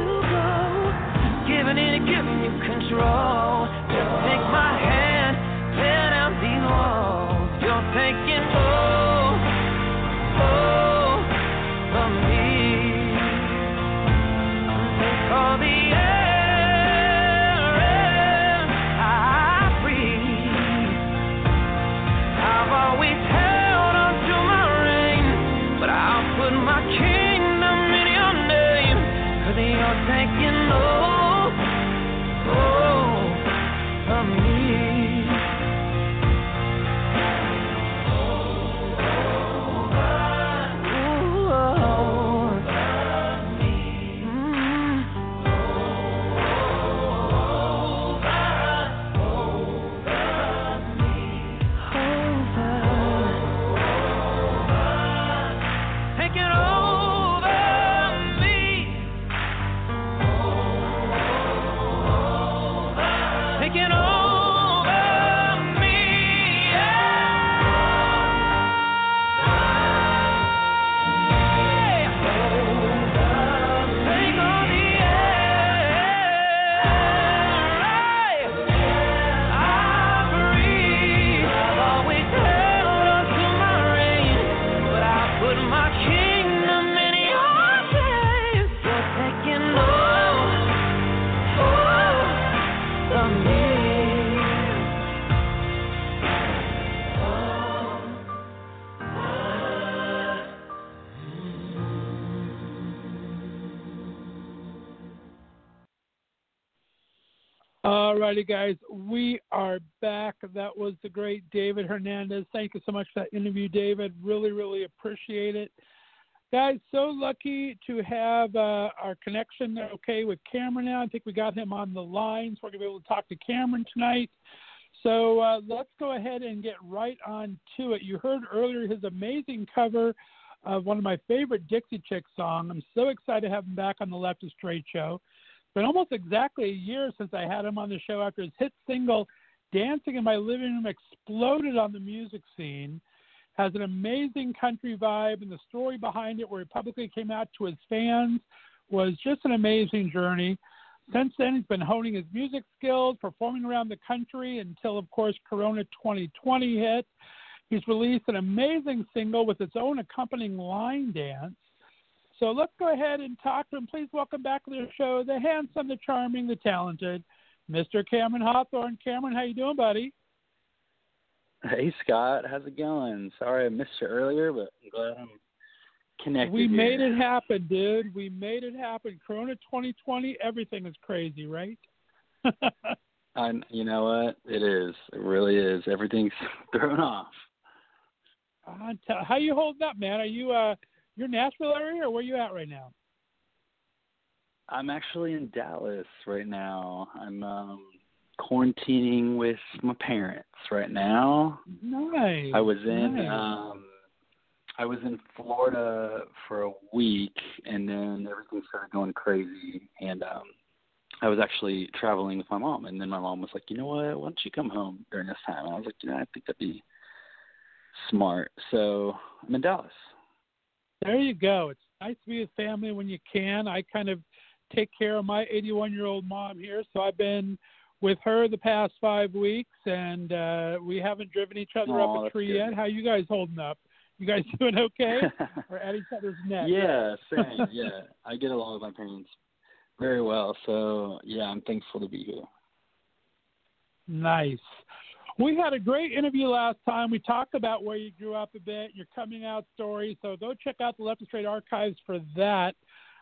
righty, guys. We are back. That was the great David Hernandez. Thank you so much for that interview, David. Really, really appreciate it. Guys, so lucky to have uh, our connection okay with Cameron now. I think we got him on the line, so we're going to be able to talk to Cameron tonight. So uh, let's go ahead and get right on to it. You heard earlier his amazing cover of one of my favorite Dixie Chick songs. I'm so excited to have him back on the Left of Str8 show. Been almost exactly a year since I had him on the show after his hit single, Dancing in My Living Room, exploded on the music scene. Has an amazing country vibe, and the story behind it, where he publicly came out to his fans, was just an amazing journey. Since then, he's been honing his music skills, performing around the country until, of course, Corona 2020 hit. He's released an amazing single with its own accompanying line dance. So let's go ahead and talk to him. Please welcome back to the show the handsome, the charming, the talented, Mr. Cameron Hawthorn. Cameron, how you doing, buddy? Hey Scott, how's it going? Sorry I missed you earlier, but I'm glad I'm connected. We here. made it happen, dude. We made it happen. Corona 2020, everything is crazy, right? I, you know what? It is. It really is. Everything's thrown off. T- how you holding up, man? Are you uh, you're Nashville area, or where you at right now? I'm actually in Dallas right now. I'm um quarantining with my parents right now. Nice. I was in nice. um I was in Florida for a week and then everything started going crazy and um I was actually traveling with my mom and then my mom was like, You know what, why don't you come home during this time? And I was like, you know, I think that'd be smart. So I'm in Dallas. There you go. It's nice to be with family when you can. I kind of take care of my 81 year old mom here, so I've been with her the past five weeks, and uh, we haven't driven each other up a tree good. yet. How you guys holding up? You guys doing okay? or at each other's neck? yeah, same. Yeah, I get along with my parents very well. So yeah, I'm thankful to be here. Nice. We had a great interview last time. We talked about where you grew up a bit, your coming out story. So go check out the Left of Str8 archives for that.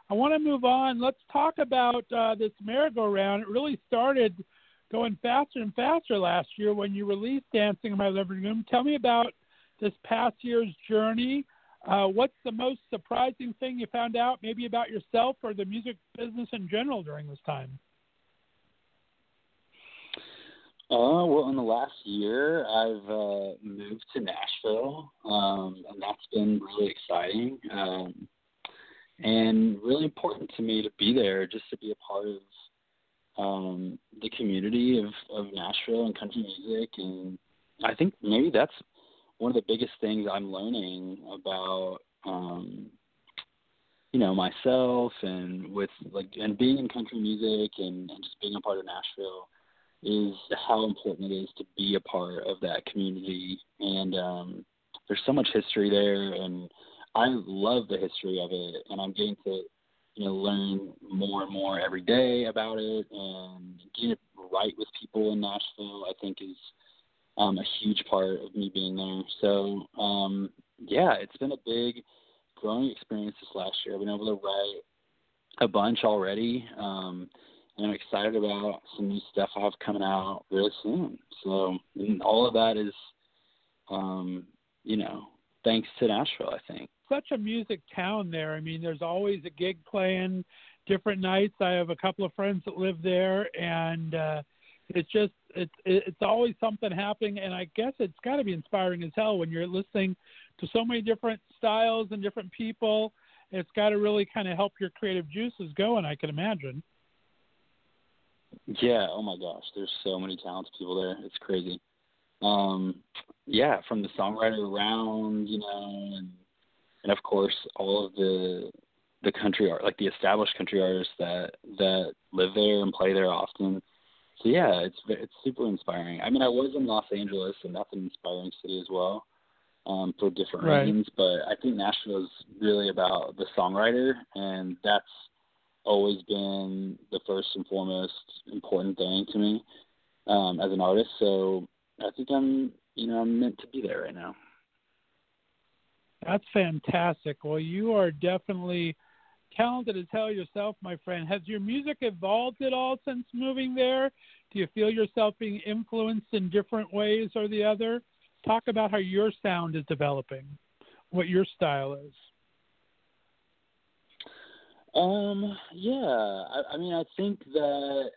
I want to move on. Let's talk about uh, this merry-go-round. It really started going faster and faster last year when you released Dancing in My Living Room. Tell me about this past year's journey. Uh, what's the most surprising thing you found out, maybe about yourself or the music business in general during this time? Uh, well, in the last year, I've uh, moved to Nashville, um, and that's been really exciting. Um, and really important to me to be there, just to be a part of um, the community of, of Nashville and country music. And I think maybe that's one of the biggest things I'm learning about, um, you know, myself and with like and being in country music and, and just being a part of Nashville is how important it is to be a part of that community. And um, there's so much history there, and I love the history of it. And I'm getting to, you know, learn more and more every day about it, and it right with people in Nashville. I think is um, a huge part of me being there. So um, yeah, it's been a big growing experience this last year. I've been able to write a bunch already. Um, I'm excited about some new stuff I have coming out really soon. So all of that is, um, you know, thanks to Nashville, I think. Such a music town there. I mean, there's always a gig playing, different nights. I have a couple of friends that live there, and uh, it's just it's it's always something happening. And I guess it's got to be inspiring as hell when you're listening to so many different styles and different people. It's got to really kind of help your creative juices going. I can imagine. Yeah, oh my gosh, there's so many talented people there. It's crazy. Um, yeah, from the songwriter round, you know, and and of course all of the the country art, like the established country artists that that live there and play there often. So yeah, it's it's super inspiring. I mean, I was in Los Angeles, and that's an inspiring city as well, um, for different Right. reasons. But I think Nashville is really about the songwriter, and that's always been the first and foremost important thing to me um, as an artist. So I think I'm, you know, I'm meant to be there right now. That's fantastic. Well, you are definitely talented as hell yourself, my friend. Has your music evolved at all since moving there? Do you feel yourself being influenced in different ways or the other? Talk about how your sound is developing, what your style is. Um, yeah, I, I mean, I think that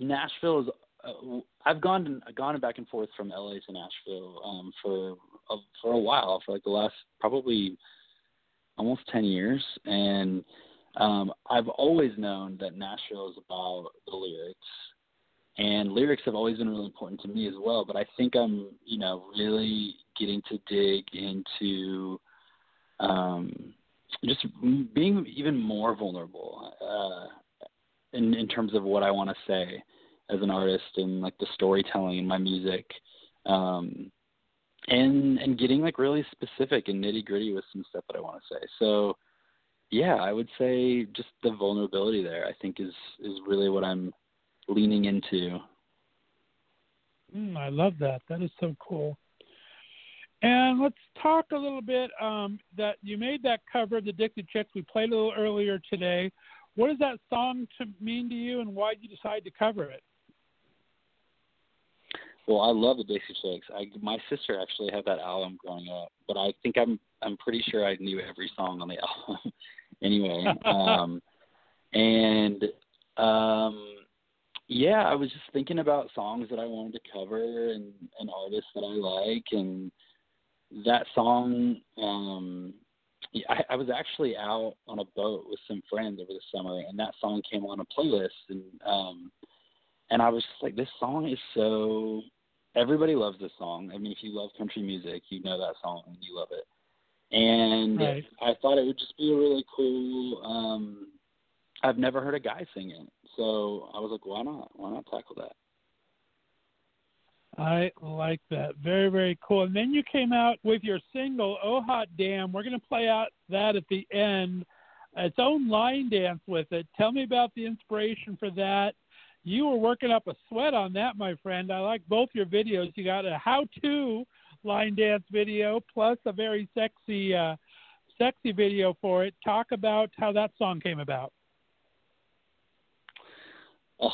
Nashville is. Uh, I've gone gone back and forth from LA to Nashville um, for a, for a while, for like the last probably almost ten years, and um, I've always known that Nashville is about the lyrics, and lyrics have always been really important to me as well. But I think I'm, you know, really getting to dig into um, just being even more vulnerable uh, in in terms of what I want to say as an artist and like the storytelling in my music, um, and and getting like really specific and nitty gritty with some stuff that I want to say. So yeah, I would say just the vulnerability there. I think is is really what I'm leaning into. Mm, I love that. That is so cool. And let's talk a little bit um, that you made that cover of the Dixie Chicks. We played a little earlier today. What does that song to mean to you, and why did you decide to cover it? Well, I love the Dixie Chicks. I, my sister actually had that album growing up, but I think I'm I'm pretty sure I knew every song on the album. anyway, um, and um, yeah, I was just thinking about songs that I wanted to cover and, and artists that I like, and that song um I, I was actually out on a boat with some friends over the summer and that song came on a playlist and um and I was just like this song is so everybody loves this song. I mean if you love country music, you know that song and you love it. And right. I thought it would just be a really cool um I've never heard a guy sing it. So I was like, why not? Why not tackle that? I like that. Very, very cool. And then you came out with your single, Oh Hot Damn. We're going to play out that at the end. Its own line dance with it. Tell me about the inspiration for that. You were working up a sweat on that, my friend. I like both your videos. You got a how to line dance video plus a very sexy, uh, sexy video for it. Talk about how that song came about.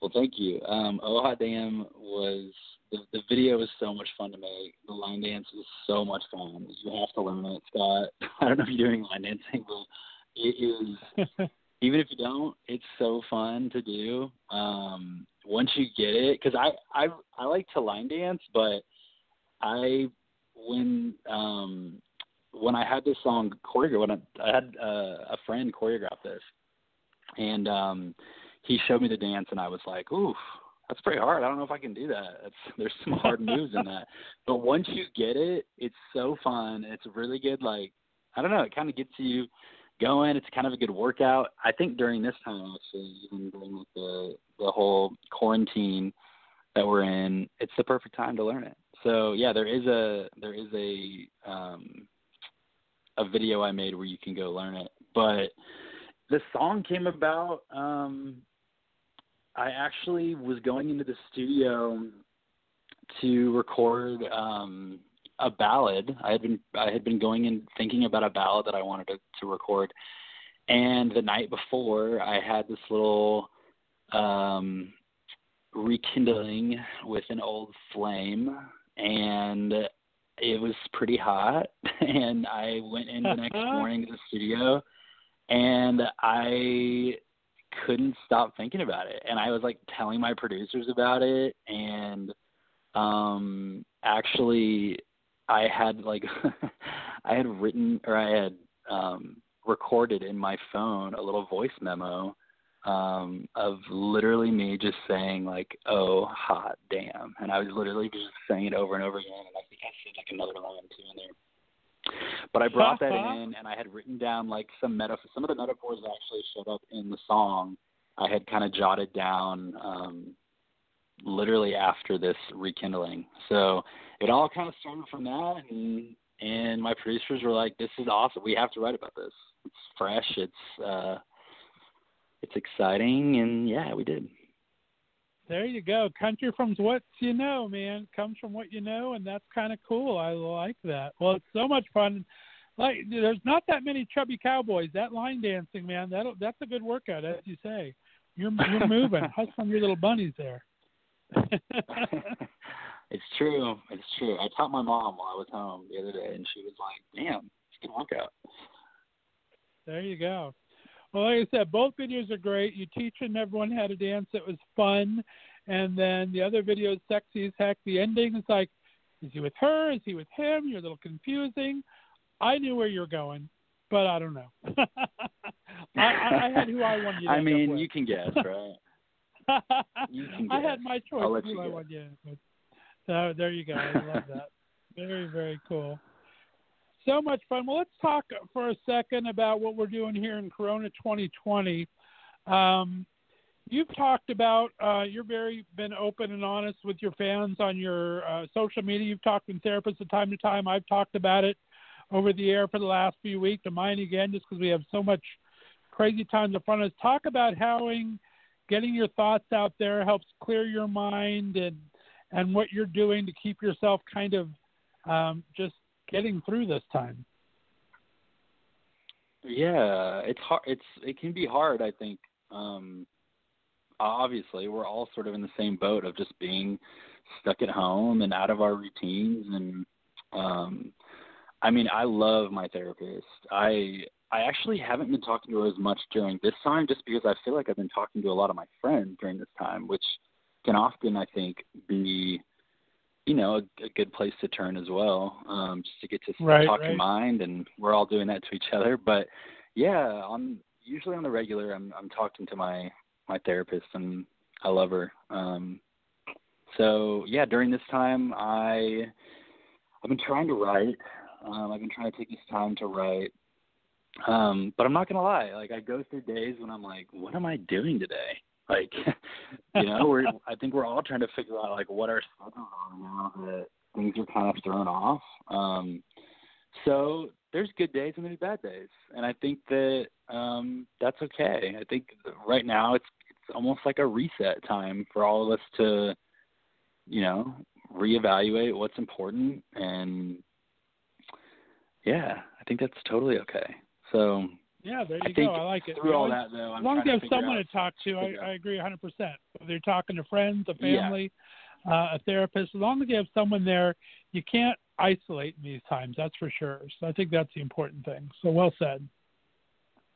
well, thank you. Um, oh Hot Damn was the, the video was so much fun to make. The line dance was so much fun. You have to learn it, Scott. I don't know if you're doing line dancing, but it is. even if you don't, it's so fun to do. Um, once you get it, because I I I like to line dance, but I when um when I had this song choreographed, when I, I had uh, a friend choreograph this, and um he showed me the dance, and I was like, oof, that's pretty hard. I don't know if I can do that. There's some hard moves in that. But once you get it, it's so fun. It's really good. Like I don't know, it kind of gets you going. It's kind of a good workout. I think during this time, actually, even during the the whole quarantine that we're in, it's the perfect time to learn it. So yeah, there is a there is a um, a video I made where you can go learn it. But the song came about um, I actually was going into the studio to record um, a ballad. I had been I had been going and thinking about a ballad that I wanted to, to record, and the night before I had this little um, rekindling with an old flame, and it was pretty hot. And I went in the next morning to the studio, and I couldn't stop thinking about it. And i was like telling my producers about it. And um actually i had like i had written or i had um recorded in my phone a little voice memo um of literally me just saying like oh hot damn. And i was literally just saying it over and over again. And i think i said like another line too in there but I brought that in, and I had written down like some metaphor. Some of the metaphors actually showed up in the song. I had kind of jotted down um, literally after this rekindling. So it all kind of started from that, and and my producers were like, "This is awesome. We have to write about this. It's fresh. It's uh, it's exciting, and yeah, we did." There you go. Country from what you know, man. Comes from what you know, and that's kind of cool. I like that. Well, it's so much fun. like there's not that many chubby cowboys. That line dancing, man, that that's a good workout, as you say. You're you're moving, hustling your little bunnies there. it's true. It's true. I taught my mom while I was home the other day, and she was like, "Damn, it's a good workout." There you go. Well, like I said, both videos are great. You teaching everyone how to dance. It was fun. And then the other video is sexy as heck. The ending is like, is he with her? Is he with him? You're a little confusing. I knew where you're going, but I don't know. I, I, had who I wanted you to I mean, you can guess, right? you can guess. I had my choice I'll of who I wanted you to So there you go. I love that. Very, very cool. So much fun. Well, let's talk for a second about what we're doing here in Corona 2020. Um, you've talked about uh, you're very been open and honest with your fans on your uh, social media. You've talked with therapists from time to time. I've talked about it over the air for the last few weeks. To mine again, just because we have so much crazy times in front of us. Talk about how getting your thoughts out there helps clear your mind and and what you're doing to keep yourself kind of um, just getting through this time. Yeah, it's hard. It's it can be hard. I think. Um, obviously, we're all sort of in the same boat of just being stuck at home and out of our routines. And um, I mean, I love my therapist. I I actually haven't been talking to her as much during this time, just because I feel like I've been talking to a lot of my friends during this time, which can often, I think, be you know, a, a good place to turn as well, um, just to get to right, talk right. your mind, and we're all doing that to each other. But yeah, on usually on the regular, I'm I'm talking to my my therapist, and I love her. Um, so yeah, during this time, I I've been trying to write. Um, I've been trying to take this time to write. Um, but I'm not gonna lie, like I go through days when I'm like, what am I doing today? Like, you know, we're I think we're all trying to figure out like what our schedules are now that things are kind of thrown off. Um, so there's good days and there's bad days, and I think that um, that's okay. I think right now it's it's almost like a reset time for all of us to, you know, reevaluate what's important, and yeah, I think that's totally okay. So yeah, there you I go. I like it. through all that though, I'm as long as you have someone out- to talk to, I, I agree 100%. Whether you're talking to friends, a Yeah. family, uh, a therapist, as long as you have someone there, you can't isolate in these times. That's for sure. So I think that's the important thing. So well said.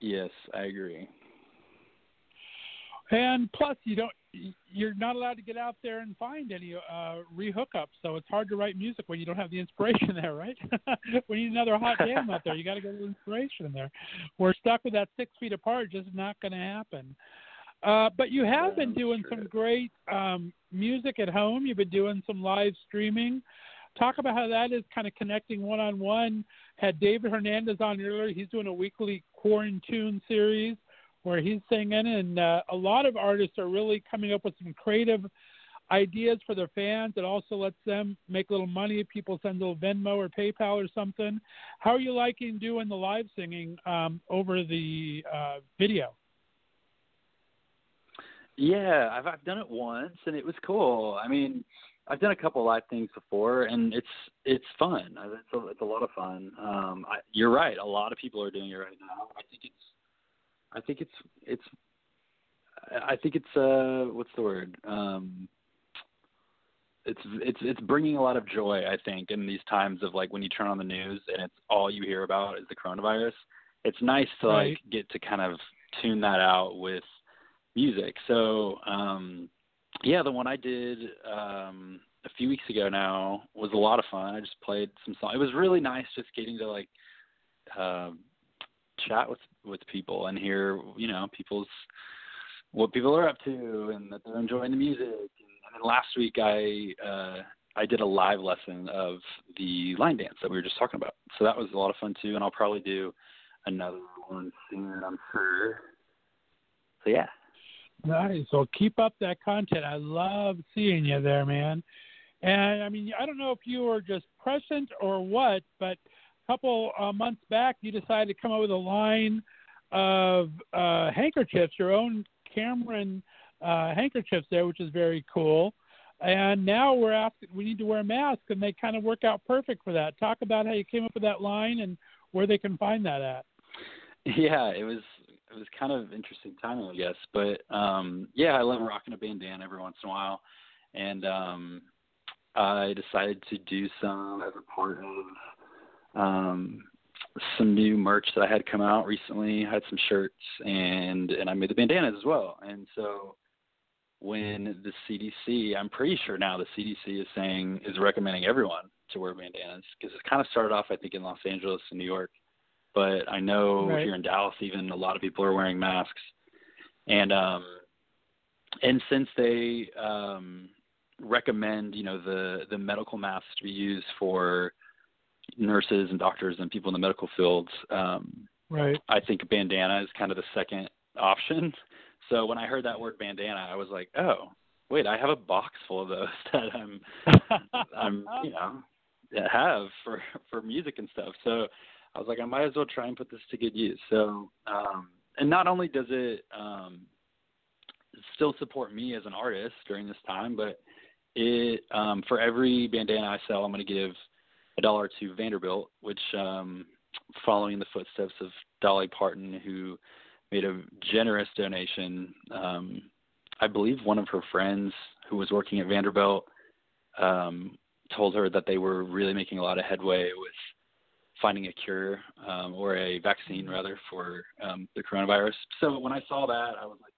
Yes, I agree. And plus, you don't, you're not allowed to get out there and find any uh, re-hookups. So it's hard to write music when you don't have the inspiration there, right? we need another hot jam out there. You got to get the inspiration there. We're stuck with that six feet apart. Just not going to happen. Uh, but you have Yeah, been doing true. some great um, music at home. You've been doing some live streaming. Talk about how that is kind of connecting one on one. Had David Hernandez on earlier. He's doing a weekly quarantine series where he's singing, and uh, a lot of artists are really coming up with some creative ideas for their fans. It also lets them make a little money people send a little Venmo or PayPal or something. How are you liking doing the live singing um, over the uh, video? Yeah, I've I've done it once and it was cool. I mean, I've done a couple of live things before and it's it's fun. It's a, it's a lot of fun. Um, I, you're right. A lot of people are doing it right now. I think it's I think it's it's I think it's uh what's the word? Um, it's it's it's bringing a lot of joy. I think in these times of like when you turn on the news and it's all you hear about is the coronavirus. It's nice to Right. like get to kind of tune that out with music. So um yeah, the one I did um a few weeks ago now was a lot of fun. I just played some songs. It was really nice just getting to like um chat with with people and hear, you know, people's what people are up to and that they're enjoying the music. And, then last week I uh I did a live lesson of the line dance that we were just talking about. So that was a lot of fun too and I'll probably do another one soon, I'm sure. So yeah. Nice. Well, keep up that content. I love seeing you there, man. And I mean, I don't know if you were just present or what, but a couple uh, months back, you decided to come up with a line of uh, handkerchiefs, your own Cameron uh, handkerchiefs there, which is very cool. And now we're asking, we need to wear masks, and they kind of work out perfect for that. Talk about how you came up with that line and where they can find that at. Yeah, it was it was kind of interesting timing, I guess. But um yeah, I love rocking a bandana every once in a while, and um I decided to do some as a part of um some new merch that I had come out recently. I had some shirts and and I made the bandanas as well. And so when the CDC, I'm pretty sure now the CDC is saying is recommending everyone to wear bandanas because it kind of started off I think in Los Angeles and New York, but I know right. here in Dallas even a lot of people are wearing masks. And um and since they um recommend, you know, the the medical masks to be used for nurses and doctors and people in the medical fields, um Right. I think bandana is kind of the second option. So when I heard that word bandana, I was like, oh, wait, I have a box full of those that I'm, I'm, you know, have for for music and stuff. So I was like, I might as well try and put this to good use. So, um, and not only does it um, still support me as an artist during this time, but it um, for every bandana I sell, I'm going to give a dollar to Vanderbilt, which um, following the footsteps of Dolly Parton, who made a generous donation. Um, I believe one of her friends who was working at Vanderbilt um, told her that they were really making a lot of headway with finding a cure um, or a vaccine rather for um, the coronavirus. So when I saw that, I was like,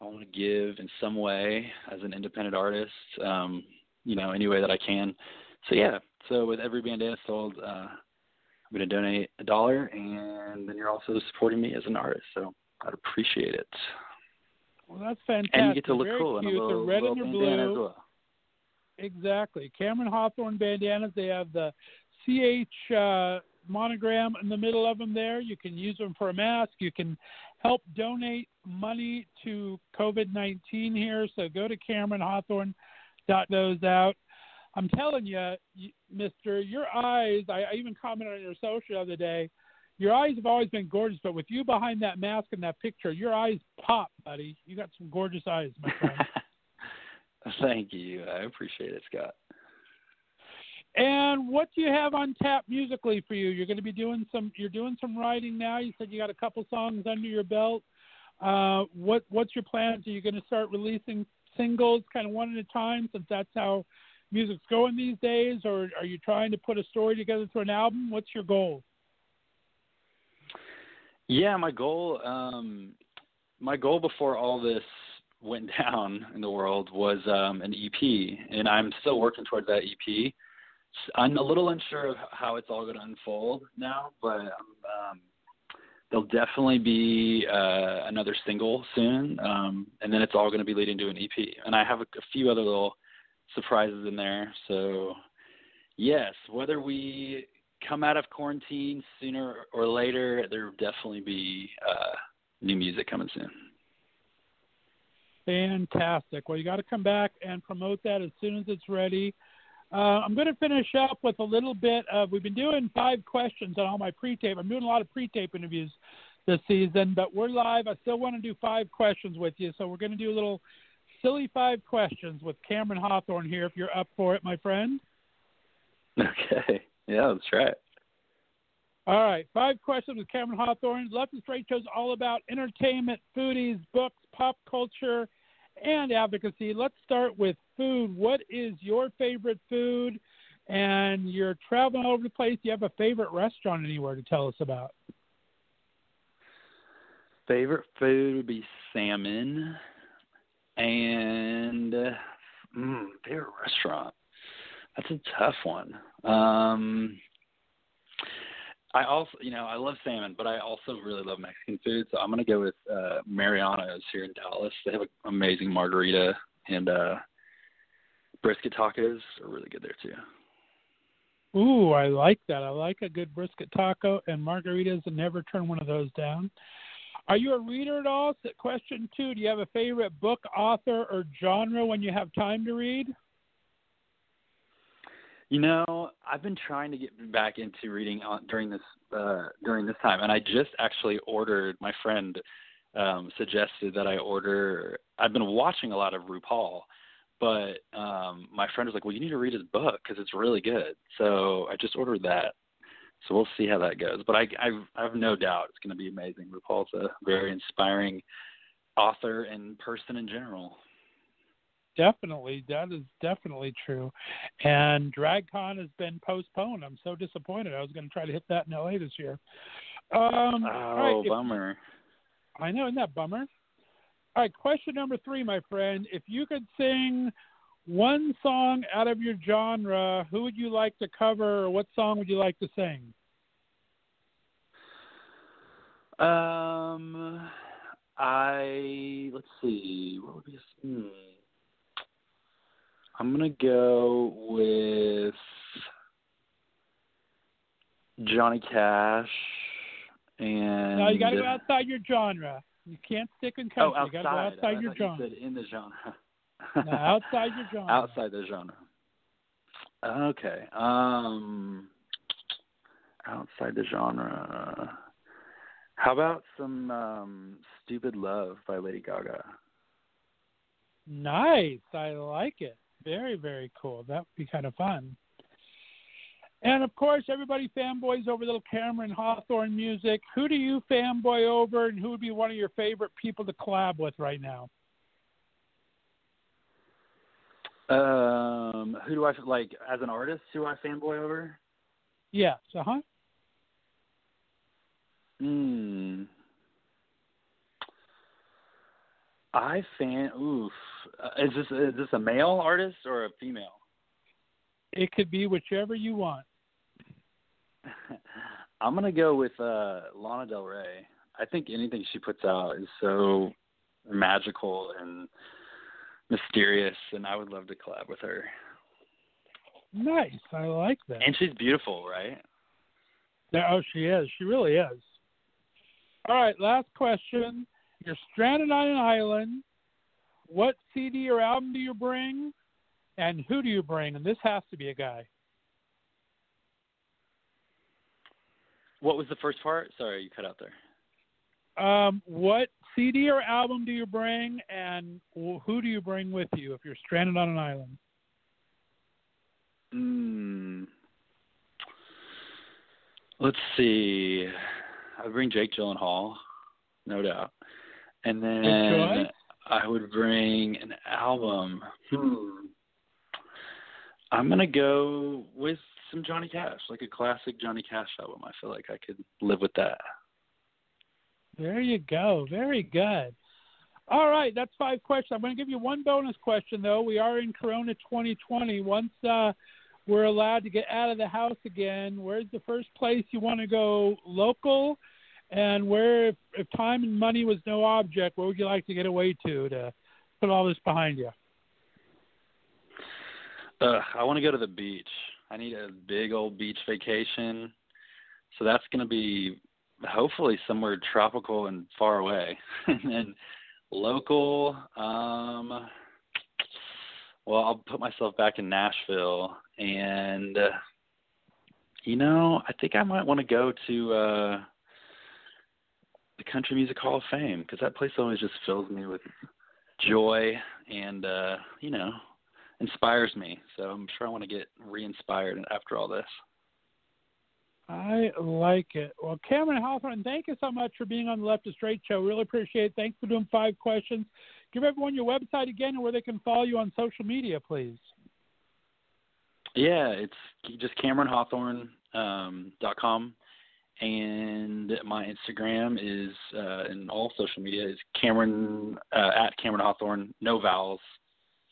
I want to give in some way as an independent artist, um, you know, any way that I can. So yeah, so with every bandana sold, uh, I'm going to donate a dollar, and then you're also supporting me as an artist. So I'd appreciate it. Well, that's fantastic. And you get to look Very cool in a little, the red little and the bandana blue. as well. Exactly. Cameron Hawthorn bandanas. They have the CH uh, monogram in the middle of them there. You can use them for a mask. You can help donate money to COVID 19 here. So go to Cameron Hawthorn, dot those out. I'm telling you, Mister, your eyes. I, I even commented on your social the other day. Your eyes have always been gorgeous, but with you behind that mask and that picture, your eyes pop, buddy. You got some gorgeous eyes, my friend. Thank you. I appreciate it, Scott. And what do you have on tap musically for you? You're going to be doing some. You're doing some writing now. You said you got a couple songs under your belt. Uh, what What's your plans? Are you going to start releasing singles, kind of one at a time, since that's how music's going these days, or are you trying to put a story together to an album? What's your goal? Yeah, my goal. Um, my goal before all this went down in the world was um, an EP, and I'm still working towards that EP. I'm a little unsure of how it's all going to unfold now, but um, there'll definitely be uh, another single soon, um, and then it's all going to be leading to an EP. And I have a, a few other little surprises in there. So, yes, whether we come out of quarantine sooner or later, there will definitely be uh, new music coming soon. Fantastic. Well, you got to come back and promote that as soon as it's ready. Uh, I'm going to finish up with a little bit of. We've been doing five questions on all my pre-tape. I'm doing a lot of pre-tape interviews this season, but we're live. I still want to do five questions with you, so we're going to do a little silly five questions with Cameron Hawthorn here. If you're up for it, my friend. Okay. Yeah, let's try it. All right, five questions with Cameron Hawthorn. Left and Straight Show's all about entertainment, foodies, books, pop culture, and advocacy. Let's start with food. What is your favorite food? And you're traveling all over the place. Do you have a favorite restaurant anywhere to tell us about? Favorite food would be salmon, and mm, favorite restaurant. That's a tough one. Um, I also, you know, I love salmon, but I also really love Mexican food. So I'm gonna go with uh, Mariano's here in Dallas. They have an amazing margarita and uh, brisket tacos are really good there too. Ooh, I like that. I like a good brisket taco and margaritas, and never turn one of those down. Are you a reader at all? Question two: Do you have a favorite book, author, or genre when you have time to read? You know, I've been trying to get back into reading on, during this uh, during this time, and I just actually ordered. My friend um, suggested that I order. I've been watching a lot of RuPaul, but um, my friend was like, "Well, you need to read his book because it's really good." So I just ordered that. So we'll see how that goes. But I I've, I have no doubt it's going to be amazing. RuPaul's a very inspiring author and person in general. Definitely, that is definitely true. And DragCon has been postponed. I'm so disappointed. I was going to try to hit that in LA this year. Um, oh, right, bummer. If, I know, isn't that bummer? All right, question number three, my friend. If you could sing one song out of your genre, who would you like to cover, or what song would you like to sing? Um, I let's see. What would be? Hmm. I'm gonna go with Johnny Cash and. No, you got to go outside your genre. You can't stick in country. Oh, outside. You got to go outside I your genre. You said in the genre. No, outside your genre. Outside the genre. Okay. Um. Outside the genre. How about some um, "Stupid Love" by Lady Gaga? Nice. I like it. Very, very cool. That would be kind of fun. And of course, everybody fanboys over little Cameron Hawthorn music. Who do you fanboy over, and who would be one of your favorite people to collab with right now? Um, who do I like as an artist? Who I fanboy over? Yeah. Uh huh. Hmm. I fan. Oof. Uh, is this is this a male artist or a female? It could be whichever you want. I'm gonna go with uh, Lana Del Rey. I think anything she puts out is so magical and mysterious, and I would love to collab with her. Nice. I like that. And she's beautiful, right? Yeah, oh, she is. She really is. All right, last question. You're stranded on an island. What CD or album do you bring? And who do you bring? And this has to be a guy. What was the first part? Sorry, you cut out there. Um, what CD or album do you bring, and who do you bring with you if you're stranded on an island? Hmm. Let's see. I would bring Jake Gyllenhaal, no doubt, and then I would bring an album. Hmm. I'm gonna go with some Johnny Cash, like a classic Johnny Cash album. I feel like I could live with that. There you go. Very good. All right, that's five questions. I'm going to give you one bonus question though. We are in Corona 2020. Once uh, we're allowed to get out of the house again, where's the first place you want to go local? And where, if, if time and money was no object, where would you like to get away to to put all this behind you? Uh, I want to go to the beach. I need a big old beach vacation. So that's going to be hopefully somewhere tropical and far away. and then local, um, well, I'll put myself back in Nashville and uh, you know, I think I might want to go to uh the Country Music Hall of Fame because that place always just fills me with joy and uh, you know, inspires me. So I'm sure I want to get re-inspired after all this. I like it. Well, Cameron Hawthorn, thank you so much for being on the Left to Straight show. Really appreciate it. Thanks for doing five questions. Give everyone your website again and where they can follow you on social media, please. Yeah, it's just CameronHawthorn um, com, and my Instagram is uh, and all social media is Cameron uh, at Cameron Hawthorn, no vowels,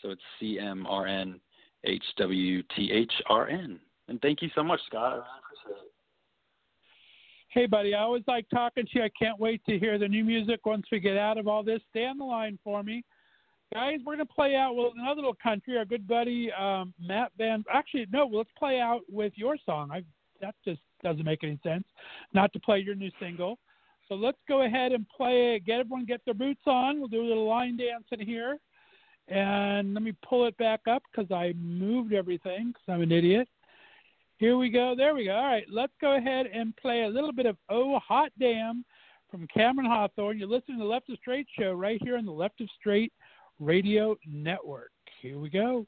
so it's C M R N H W T H R N. And thank you so much, Scott. I really appreciate it. Hey, buddy, I always like talking to you. I can't wait to hear the new music once we get out of all this. Stay on the line for me. Guys, we're going to play out with another little country. Our good buddy um, Matt Van. Actually, no, let's play out with your song. I, that just doesn't make any sense not to play your new single. So let's go ahead and play. Get everyone get their boots on. We'll do a little line dancing here. And let me pull it back up because I moved everything because I'm an idiot. Here we go. There we go. All right, let's go ahead and play a little bit of Oh Hot Damn from Cameron Hawthorn. You're listening to the Left of Str8 show right here on the Left of Str8 Radio Network. Here we go.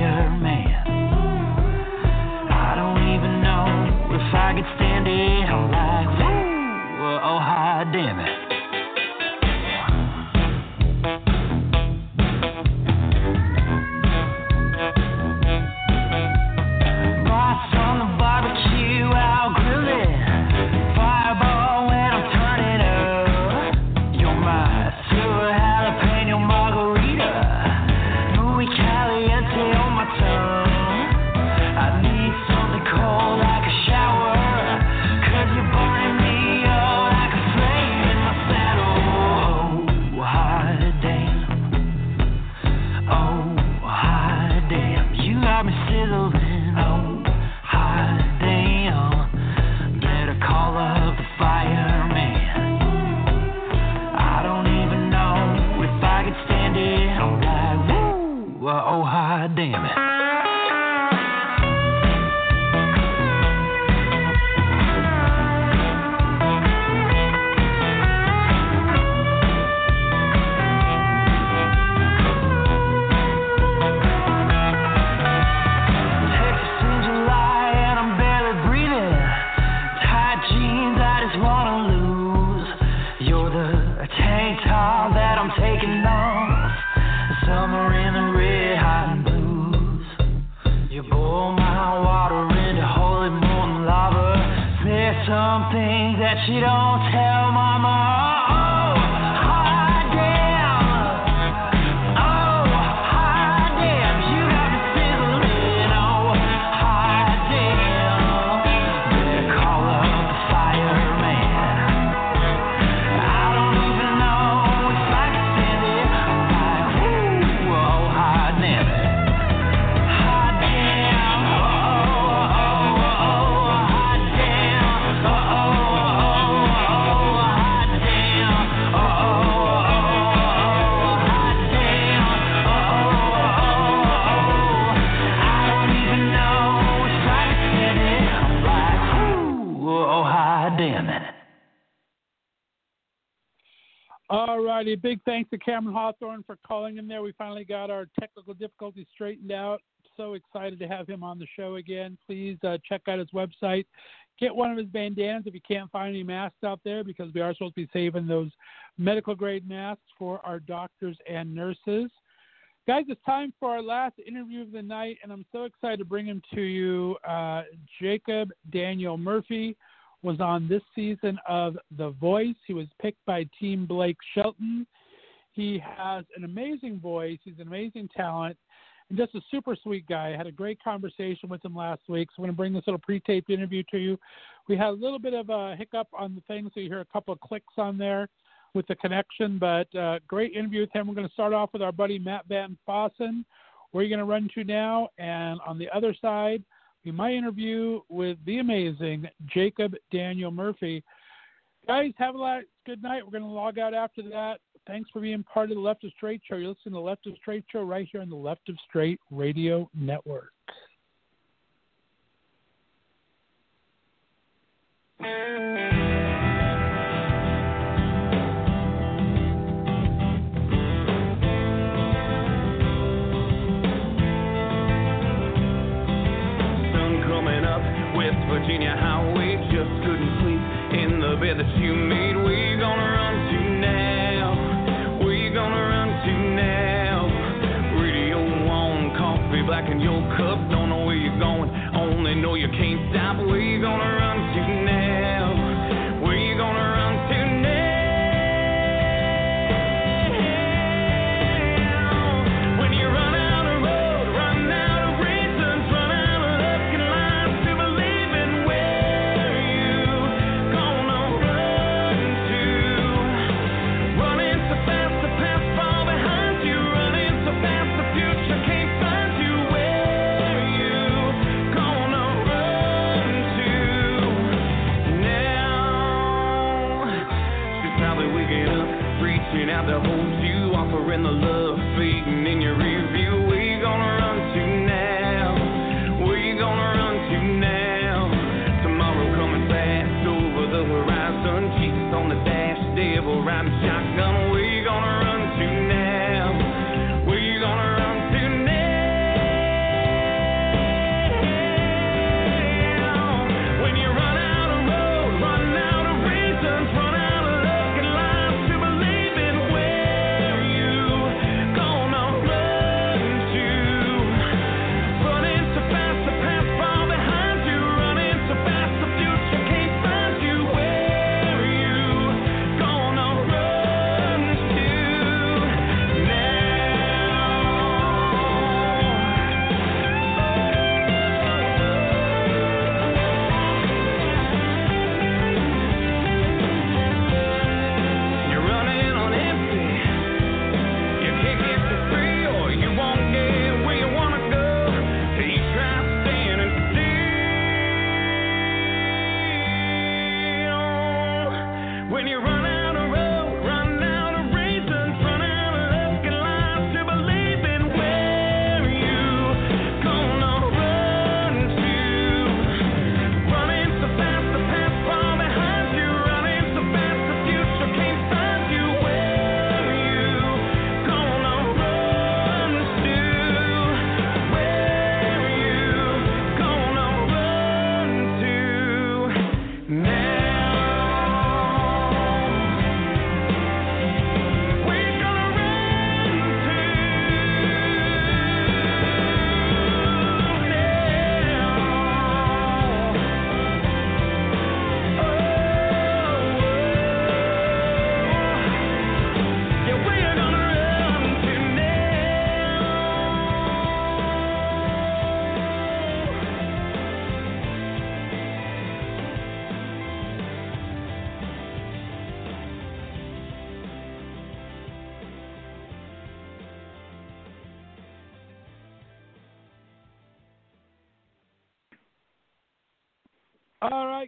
Up the Big thanks to Cameron Hawthorn for calling in there. We finally got our technical difficulties straightened out. So excited to have him on the show again. Please uh, check out his website. Get one of his bandanas if you can't find any masks out there because we are supposed to be saving those medical grade masks for our doctors and nurses. Guys, it's time for our last interview of the night, and I'm so excited to bring him to you. Uh, Jacob Daniel Murphy was on this season of The Voice. He was picked by Team Blake Shelton. He has an amazing voice, he's an amazing talent, and just a super sweet guy. I had a great conversation with him last week, so I'm going to bring this little pre taped interview to you. We had a little bit of a hiccup on the thing, so you hear a couple of clicks on there with the connection, but uh, great interview with him. We're going to start off with our buddy Matt Van Fossen. Where are you going to run to now? And on the other side, be my interview with the amazing Jacob Daniel Murphy. Guys, have a lot, good night. We're going to log out after that. Thanks for being part of the Left of Str8 Show. You're listening to the Left of Str8 Show right here on the Left of Str8 Radio Network. Bed that you made.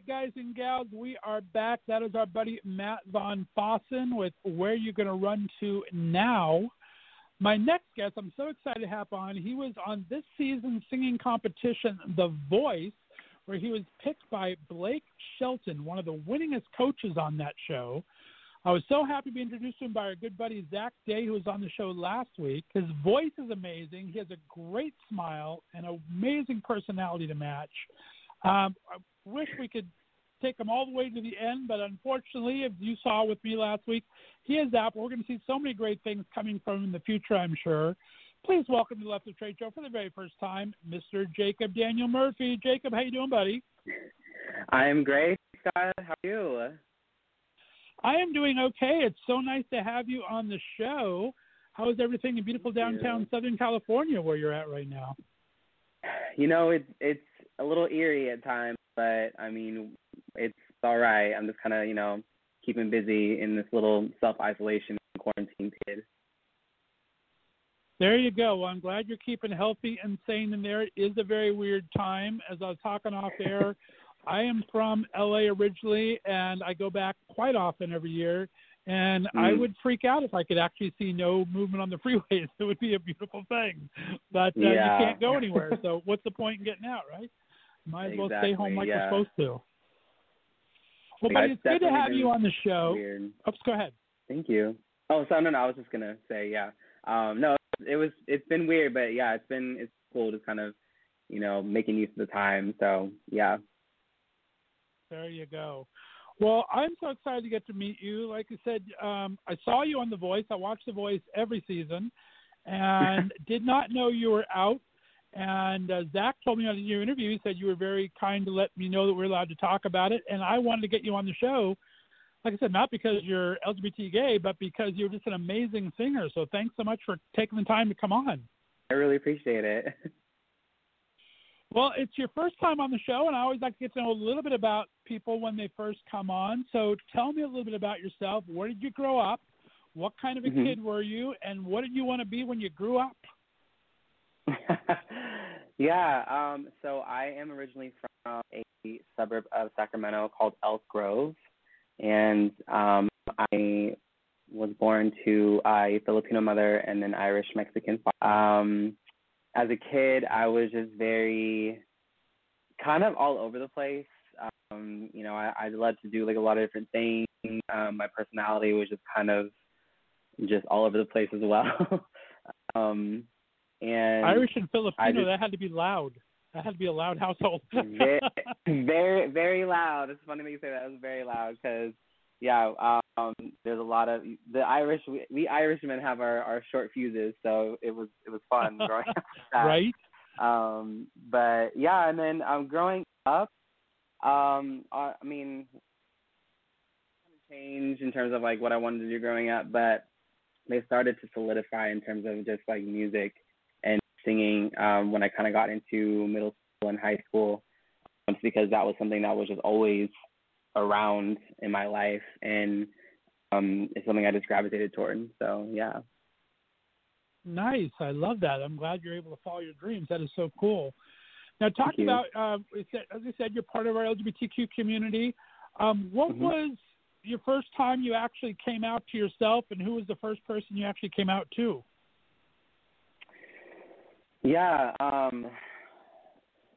Right, guys and gals, we are back. That is our buddy Matt Von Fossen with Where You Gonna Run To Now. My next guest, I'm so excited to have on. He was on this season's singing competition, The Voice, where he was picked by Blake Shelton, one of the winningest coaches on that show. I was so happy to be introduced to him by our good buddy Zach Day, who was on the show last week. His voice is amazing. He has a great smile and an amazing personality to match. Um, wish we could take him all the way to the end, but unfortunately, as you saw with me last week, he is out. We're going to see so many great things coming from him in the future, I'm sure. Please welcome to the Left of Str8 Show for the very first time, Mr. Jacob Daniel Murphy. Jacob, how you doing, buddy? I am great, Scott. How are you? I am doing okay. It's so nice to have you on the show. How is everything in beautiful downtown Southern California, where you're at right now? You know, it's it's a little eerie at times, but I mean, it's all right. I'm just kind of you know keeping busy in this little self isolation quarantine period. There you go. Well, I'm glad you're keeping healthy and sane in there. It is a very weird time. As I was talking off air, I am from LA originally, and I go back quite often every year. And mm. I would freak out if I could actually see no movement on the freeways. It would be a beautiful thing, but uh, yeah. you can't go anywhere. so what's the point in getting out, right? Might as well exactly, stay home like yeah. we're supposed to. Well, buddy, it's good to have you on the show. Weird. Oops, go ahead. Thank you. Oh, so no, no, I was just gonna say, yeah. Um, no, it was, it's been weird, but yeah, it's been, it's cool to kind of, you know, making use of the time. So yeah. There you go. Well, I'm so excited to get to meet you. Like I said, um, I saw you on The Voice. I watch The Voice every season, and did not know you were out. And uh, Zach told me on your interview, he said you were very kind to let me know that we're allowed to talk about it. And I wanted to get you on the show. Like I said, not because you're LGBT gay, but because you're just an amazing singer. So thanks so much for taking the time to come on. I really appreciate it. Well, it's your first time on the show, and I always like to get to know a little bit about people when they first come on. So tell me a little bit about yourself. Where did you grow up? What kind of a Mhm. kid were you? And what did you want to be when you grew up? yeah, um, so I am originally from a suburb of Sacramento called Elk Grove, and um, I was born to a Filipino mother and an Irish Mexican father. Um, as a kid, I was just very kind of all over the place. Um, you know, I, I loved to do like a lot of different things. Um, my personality was just kind of just all over the place as well. um, and Irish and Filipino, just- that had to be loud. That had to be a loud household. very, very, very loud. It's funny that you say that. It was very loud because, yeah, um, there's a lot of the Irish. We, we Irishmen have our, our short fuses, so it was it was fun growing up. with that. right? Um, but yeah, and then um, growing up, um, I, I mean, change in terms of like what I wanted to do growing up, but they started to solidify in terms of just like music singing um, when I kind of got into middle school and high school. It's because that was something that was just always around in my life, and um, it's something I just gravitated toward. So yeah. Nice. I love that. I'm glad you're able to follow your dreams. That is so cool. Now, talk about, uh, as I said, you're part of our LGBTQ community. Um, what Mhm. was your first time you actually came out to yourself, and who was the first person you actually came out to? Yeah. Um,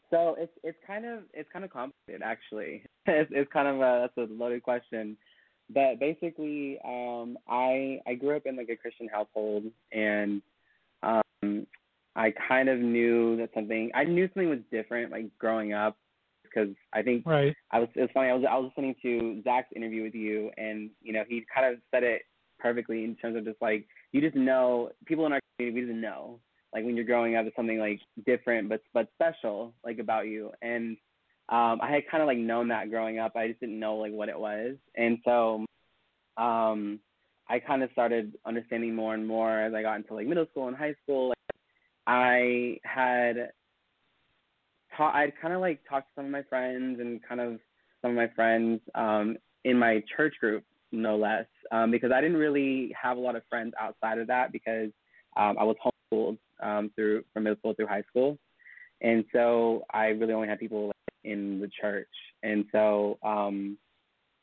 so it's it's kind of it's kind of complicated actually. it's it's kind of a that's a loaded question, but basically, um, I I grew up in like a Christian household, and um, I kind of knew that something I knew something was different like growing up because I think Right. I was. It was funny. I was. I was listening to Zach's interview with you, and you know, he kind of said it perfectly in terms of just like you just know people in our community. We just know, like when you're growing up, it's something like different, but but special, like about you. And um, I had kind of like known that growing up. I just didn't know like what it was, and so um, I kind of started understanding more and more as I got into like middle school and high school. Like, I had ta- I'd kind of like talked to some of my friends and kind of some of my friends um, in my church group, no less, um, because I didn't really have a lot of friends outside of that because um, I was homeschooled um, through from middle school through high school, and so I really only had people in the church, and so um,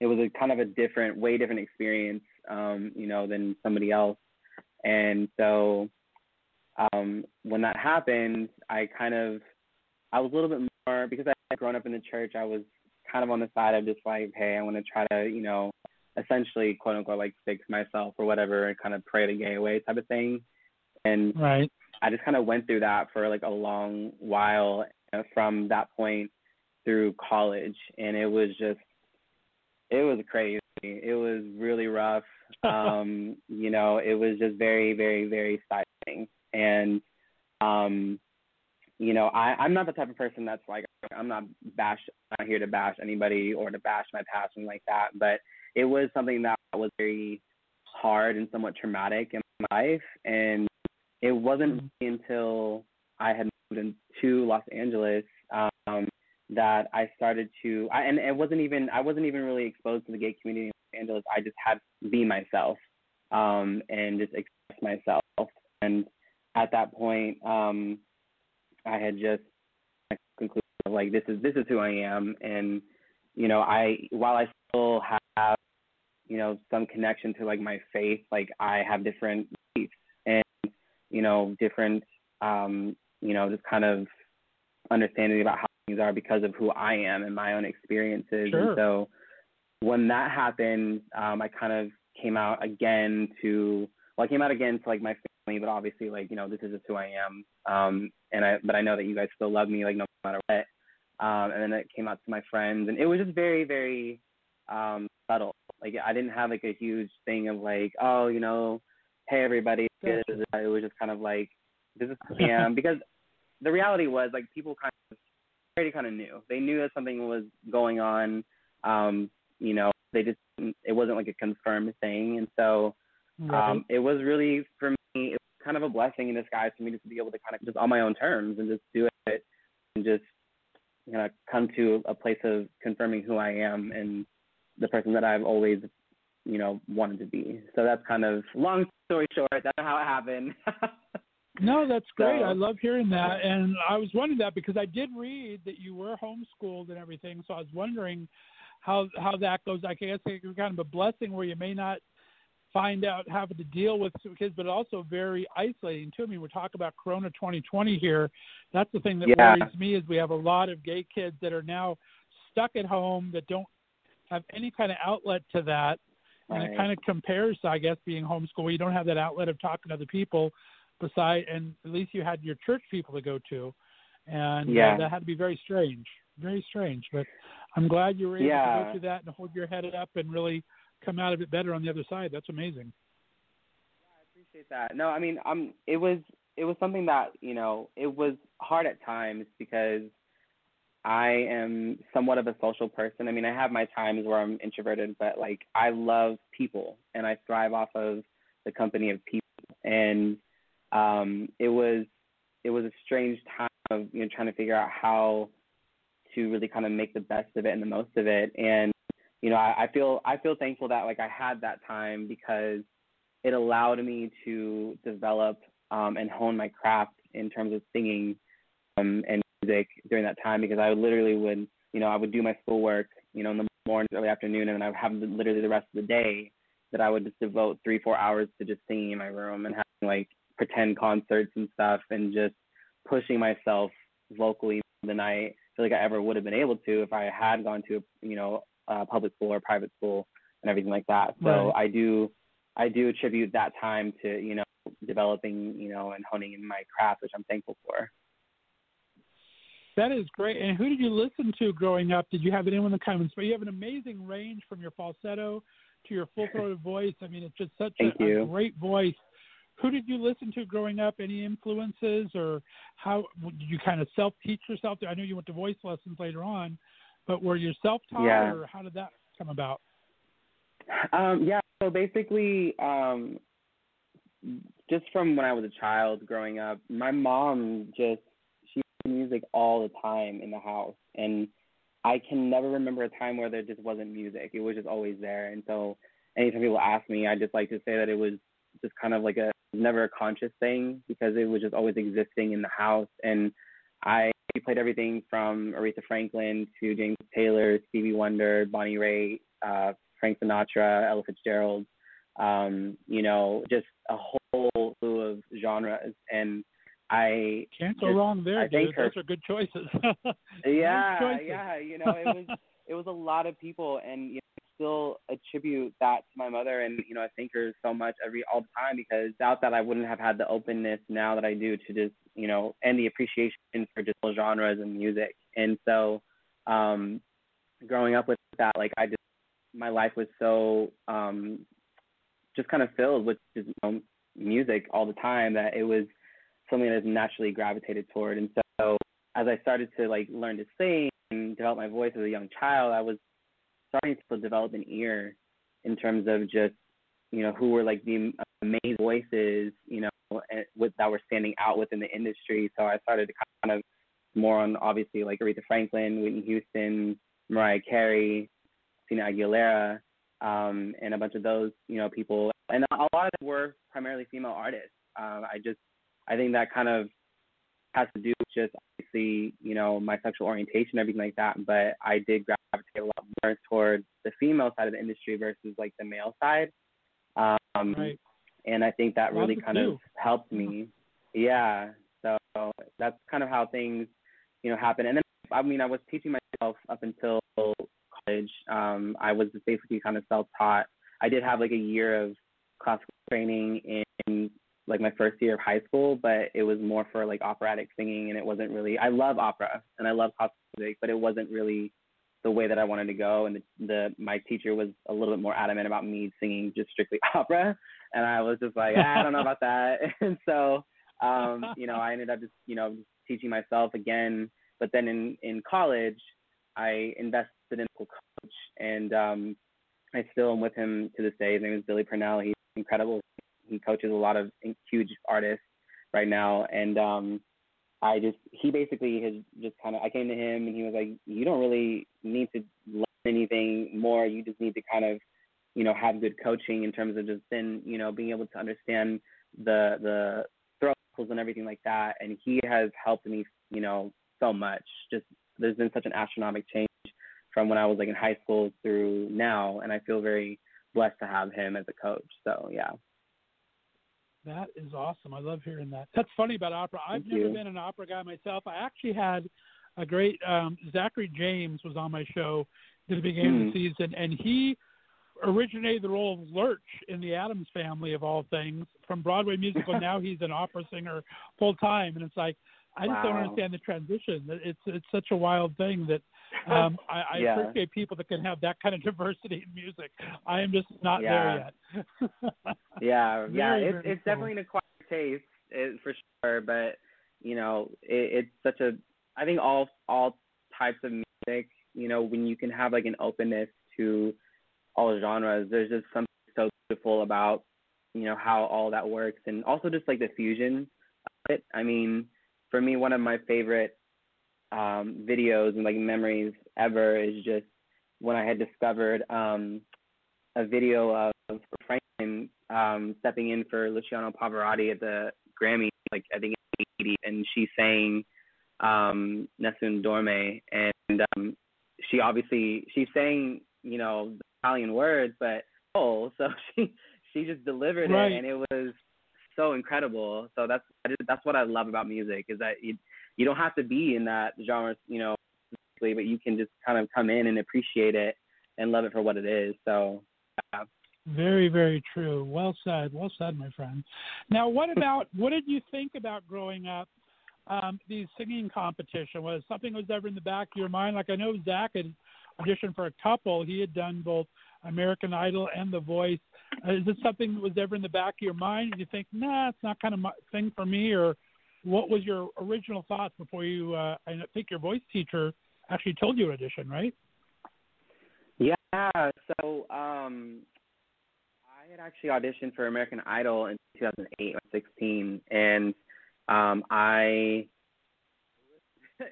it was a kind of a different, way different experience, um, you know, than somebody else. And so um, when that happened, I kind of, I was a little bit more because I had grown up in the church. I was kind of on the side of just like, hey, I want to try to, you know, essentially quote unquote like fix myself or whatever, and kind of pray to gay away type of thing. And right. I just kind of went through that for like a long while uh, from that point through college, and it was just, it was crazy. It was really rough. Um, you know, it was just very, very, very stifling. And, um, you know, I, I'm not the type of person that's like, I'm not bash, I'm not here to bash anybody or to bash my past and like that. But it was something that was very hard and somewhat traumatic in my life. And it wasn't mm-hmm. until I had moved into Los Angeles um, that I started to, I, and it wasn't even, I wasn't even really exposed to the gay community in Los Angeles. I just had to be myself um, and just express myself. And at that point, um, I had just concluded like this is this is who I am, and you know, I while I still have you know some connection to like my faith, like I have different beliefs you know different um, you know just kind of understanding about how things are because of who I am and my own experiences. Sure. And so when that happened, um, I kind of came out again to well, I came out again to like my family, but obviously like you know this is just who I am. Um, and I but I know that you guys still love me like no matter what. Um, and then it came out to my friends, and it was just very very um, subtle. Like I didn't have like a huge thing of like oh you know hey everybody. It was just kind of like this is who I am because the reality was like people kind of already kind of knew. They knew that something was going on. Um, you know, they just it wasn't like a confirmed thing, and so right. um, it was really for me it was kind of a blessing in disguise for me just to be able to kind of just on my own terms and just do it and just you know come to a place of confirming who I am and the person that I've always you know wanted to be. So that's kind of long story short. That's how it happened. No, that's great. So, I love hearing that. And I was wondering that because I did read that you were homeschooled and everything. So I was wondering how how that goes. I guess it's kind of a blessing where you may not find out having to deal with kids, but also very isolating too. I mean, we're talking about Corona 2020 here. That's the thing that yeah. worries me is we have a lot of gay kids that are now stuck at home that don't have any kind of outlet to that. And it kind of compares, I guess, being homeschooled. You don't have that outlet of talking to other people beside and at least you had your church people to go to and yeah. uh, that had to be very strange very strange but i'm glad you were able yeah. to go through that and hold your head up and really come out of it better on the other side that's amazing yeah i appreciate that no i mean um it was it was something that you know it was hard at times because i am somewhat of a social person i mean i have my times where i'm introverted but like i love people and i thrive off of the company of people and um, it was it was a strange time of you know trying to figure out how to really kind of make the best of it and the most of it. And you know, I, I feel I feel thankful that like I had that time because it allowed me to develop um, and hone my craft in terms of singing um, and music during that time because I literally would you know I would do my schoolwork you know in the morning, early afternoon, and then I would have literally the rest of the day that I would just devote three four hours to just singing in my room and having like pretend concerts and stuff and just pushing myself vocally than I feel like I ever would have been able to if I had gone to you know a public school or private school and everything like that. So right. I do I do attribute that time to you know developing you know and honing in my craft, which I'm thankful for. That is great. And who did you listen to growing up? Did you have anyone that kind of You have an amazing range from your falsetto to your full throated voice. I mean, it's just such a, a, great voice who did you listen to growing up? Any influences, or how did you kind of self teach yourself? I know you went to voice lessons later on, but were you self taught, yeah. or how did that come about? Um, yeah, so basically, um, just from when I was a child growing up, my mom just music all the time in the house, and I can never remember a time where there just wasn't music. It was just always there, and so anytime people ask me, I just like to say that it was just kind of like a never a conscious thing because it was just always existing in the house and I played everything from Aretha Franklin to James Taylor, Stevie Wonder, Bonnie Raitt, uh, Frank Sinatra, Ella Fitzgerald. Um, you know, just a whole slew of genres, and I can't go just, wrong there, I dude. her. Those are good choices. yeah, choices. yeah. You know, it was it was a lot of people, and you know, I still attribute that to my mother, and you know, I thank her so much every all the time because without that, I wouldn't have had the openness now that I do to just you know, and the appreciation for just all genres and music. And so, um, growing up with that, like I just my life was so um, just kind of filled with just you know, music all the time that it was something that I naturally gravitated toward. And so as I started to like learn to sing and develop my voice as a young child, I was starting to develop an ear in terms of just you know who were like the amazing voices you know with that were standing out within the industry. So I started to kind of more on obviously like Aretha Franklin, Whitney Houston, Mariah Carey, Christina Aguilera, um, and a bunch of those you know people, and a lot of them were primarily female artists. Um, I just I think that kind of has to do with just obviously, you know, my sexual orientation, everything like that. But I did gravitate a lot more towards the female side of the industry versus like the male side. Um, right. And I think that really kind of helped me. Yeah. So that's kind of how things, you know, happen. And then, I mean, I was teaching myself up until college. Um, I was basically kind of self-taught. I did have like a year of classical training in like my first year of high school, but it was more for like operatic singing, and it wasn't really. I love opera and I love classical music, but it wasn't really the way that I wanted to go. And the, the my teacher was a little bit more adamant about me singing just strictly opera, and I was just like, ah, I don't know about that. And so, um, you know, I ended up just you know teaching myself again. But then in in college, I invested in a coach, and um, I still am with him to this day. His name is Billy Purnell. He's incredible. He coaches a lot of huge artists right now, and um, I just he basically has just kind of I came to him and he was like, you don't really need to learn anything more. You just need to kind of you know have good coaching in terms of just then you know being able to understand the the throws and everything like that. And he has helped me you know so much. Just there's been such an astronomical change from when I was like in high school through now, and I feel very blessed to have him as a coach. So yeah. That is awesome. I love hearing that. That's funny about opera. I've Thank never you. been an opera guy myself. I actually had a great um Zachary James was on my show at the beginning of the season and he originated the role of Lurch in the Addams family of all things from Broadway musical. now he's an opera singer full time and it's like I just don't understand the transition. It's it's such a wild thing that um I, I Yeah. appreciate people that can have that kind of diversity in music. I am just not Yeah. there yet. Yeah, yeah, Very, it's very it's cool. definitely an acquired taste it, for sure. But you know, it, it's such a. I think all all types of music, you know, when you can have like an openness to all genres, there's just something so beautiful about you know how all that works, and also just like the fusion of it. I mean, for me, one of my favorite um, videos and like memories ever is just when I had discovered um, a video of Franklin um, stepping in for Luciano Pavarotti at the Grammy, like I think in '80, and she sang um, Nessun Dorme, and um, she obviously she's saying you know the Italian words, but oh, so she she just delivered Right. it, and it was so incredible. So that's that's what I love about music is that you you don't have to be in that genre, you know, but you can just kind of come in and appreciate it and love it for what it is. So yeah. Very, very true. Well said. Well said, my friend. Now, what about what did you think about growing up? Um, these singing competition was something that was ever in the back of your mind? Like I know Zach had auditioned for a couple. He had done both American Idol and The Voice. Uh, is this something that was ever in the back of your mind? Did you think, nah, it's not kind of my thing for me, or what was your original thoughts before you? Uh, I think your voice teacher actually told you audition, right? Yeah, so um I had actually auditioned for American Idol in 2008 or 16 and um I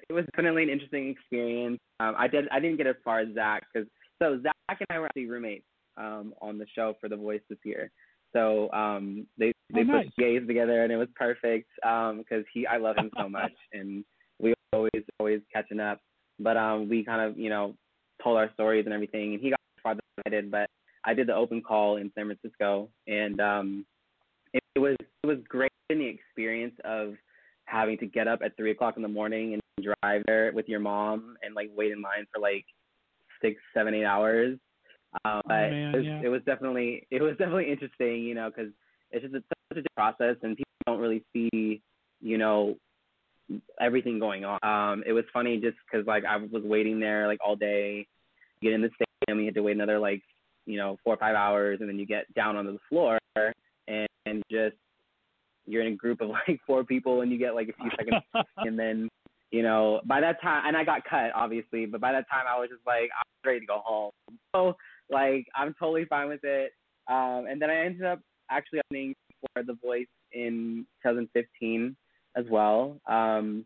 it was definitely an interesting experience. Um I did I didn't get as far as Zach cuz so Zach and I were actually roommates um on the show for The Voice this year. So um they they Oh, nice. put gays together and it was perfect um cuz he I love him so much and we always always catching up. But um, we kind of you know told our stories and everything, and he got farther than I did. But I did the open call in San Francisco, and um, it, it was it was great in the experience of having to get up at three o'clock in the morning and drive there with your mom and like wait in line for like six, seven, eight hours. Um, Oh, man, it, was, yeah. it was definitely it was definitely interesting, you know, because it's just a, such a process and people don't really see, you know, everything going on. Um, it was funny just because like I was waiting there like all day, get in the stadium, you had to wait another like you know four or five hours, and then you get down onto the floor and, and just you're in a group of like four people and you get like a few seconds and then you know by that time and i got cut obviously but by that time i was just like i'm ready to go home so like i'm totally fine with it. Um and then i ended up actually auditioning for the voice in 2015 as well. Um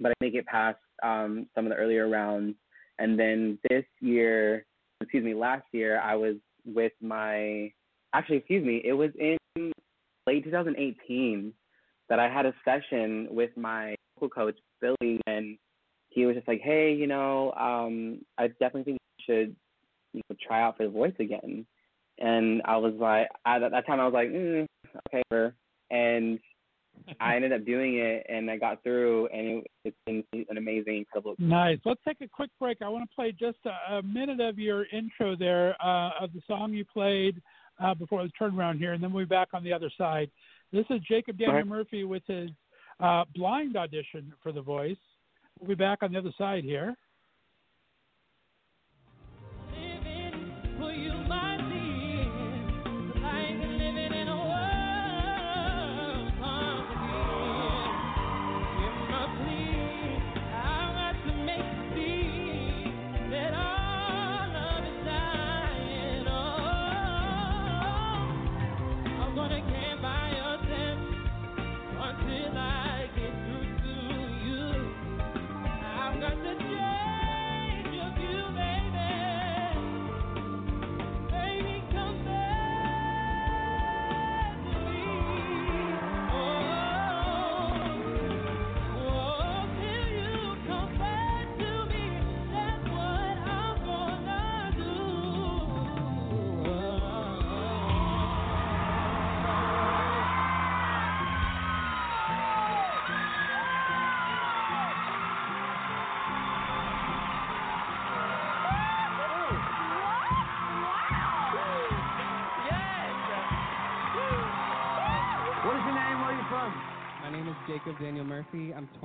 but i make it past um some of the earlier rounds. And then this year excuse me last year i was with my actually excuse me it was in late 2018 that I had a session with my vocal coach Billy, and he was just like, "Hey, you know, um, I definitely think you should you know, try out for the voice again." And I was like, at that time, I was like, mm, "Okay," whatever." and I ended up doing it, and I got through, and it, it's been an amazing, incredible. Experience. Nice. Let's take a quick break. I want to play just a, a minute of your intro there uh, of the song you played uh, before the turnaround here, and then we'll be back on the other side. This is Jacob Daniel Alright. Murphy with his uh, blind audition for The Voice. We'll be back on the other side here.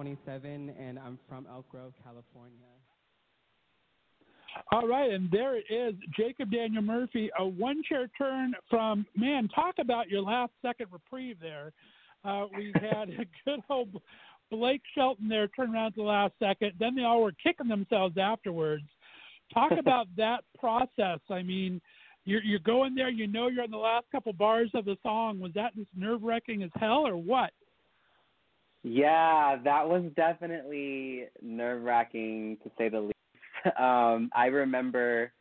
27 and I'm from Elk Grove, California. All right, and there it is, Jacob Daniel Murphy, a one-chair turn from man. Talk about your last second reprieve there. Uh, we had a good old Blake Shelton there turn around to the last second. Then they all were kicking themselves afterwards. Talk about that process. I mean, you're you're going there. You know you're on the last couple bars of the song. Was that just nerve wracking as hell, or what? Yeah, that was definitely nerve wracking to say the least. Um, I remember,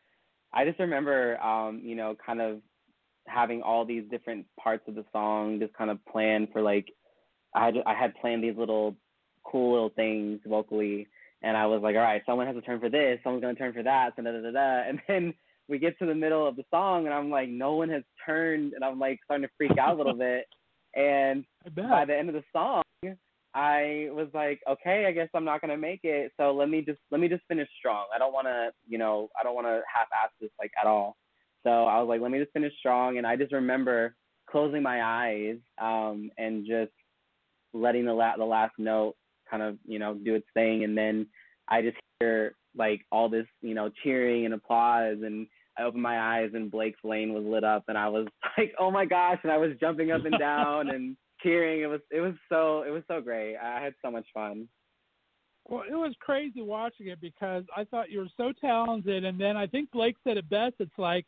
I just remember, um, you know, kind of having all these different parts of the song just kind of planned for like, I had I had planned these little cool little things vocally, and I was like, all right, someone has to turn for this, someone's gonna turn for that, so da da da da, and then we get to the middle of the song, and I'm like, no one has turned, and I'm like starting to freak out a little bit, and by the end of the song, I was like, okay, I guess I'm not gonna make it. So let me just let me just finish strong. I don't want to, you know, I don't want to half-ass this like at all. So I was like, let me just finish strong. And I just remember closing my eyes um, and just letting the la- the last note kind of, you know, do its thing. And then I just hear like all this, you know, cheering and applause and I opened my eyes and Blake's lane was lit up and I was like, oh my gosh, and I was jumping up and down and cheering. It was it was so it was so great. I had so much fun. Well, it was crazy watching it because I thought you were so talented, and then I think Blake said it best. It's like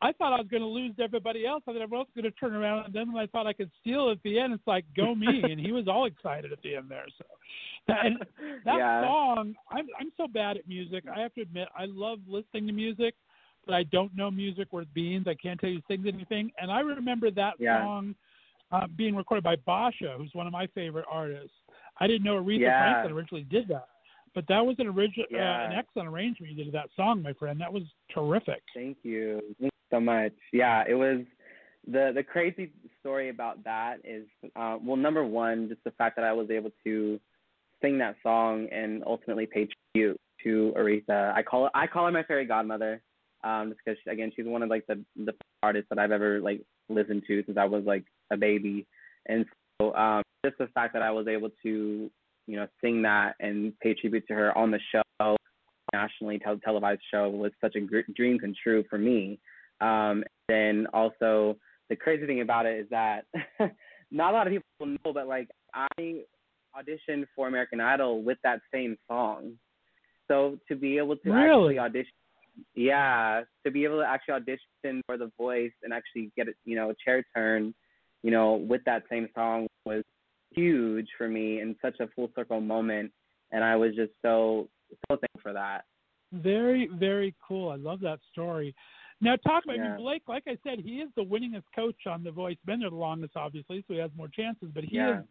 I thought I was going to lose to everybody else. I thought everyone else was going to turn around, and then when I thought I could steal at the end, it's like go me, and he was all excited at the end there. So, and that Yeah. song, I'm I'm so bad at music. I have to admit, I love listening to music, but I don't know music worth beans. I can't tell you sings anything. And I remember that Yeah. song uh, being recorded by Basha, who's one of my favorite artists. I didn't know Aretha Yeah. Franklin originally did that. But that was an original, uh, an excellent arrangement you did of that song, my friend. That was terrific. Thank you. Thank you so much. Yeah, it was the the crazy story about that is uh, well, number one, just the fact that I was able to sing that song and ultimately pay tribute to Aretha. I call it I call her my fairy godmother, um, just because again she's one of like the the artists that I've ever like listened to since I was like a baby, and so um, just the fact that I was able to you know sing that and pay tribute to her on the show nationally tel- televised show was such a gr- dream come true for me. Um, then also the crazy thing about it is that not a lot of people know, but like I auditioned for American Idol with that same song. So to be able to Really? actually audition, yeah, to be able to actually audition for The Voice and actually get it, you know, a chair turn, you know, with that same song was huge for me and such a full circle moment. And I was just so so thankful for that. Very, very cool. I love that story. Now, talk about I mean, Blake. Like I said, he is the winningest coach on The Voice. Been there the longest, obviously, so he has more chances. But he Yeah. has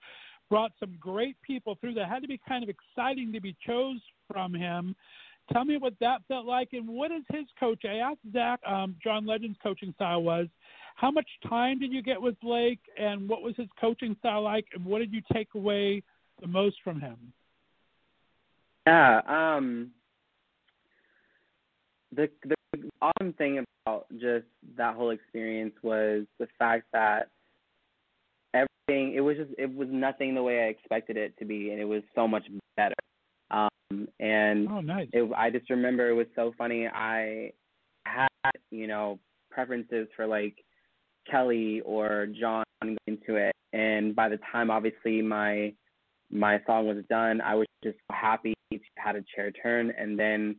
brought some great people through. That had to be kind of exciting to be chose from him. Tell me what that felt like, and what is his coach? I asked Zach, um, John Legend's coaching style was. How much time did you get with Blake, and what was his coaching style like, and what did you take away the most from him? Yeah. Um. The the awesome thing about just that whole experience was the fact that everything it was just it was nothing the way I expected it to be, and it was so much better. Um. And Oh, nice. it, I just remember it was so funny. I had you know preferences for like Kelly or John into it, and by the time obviously my my song was done, I was just happy to had a chair turn, and then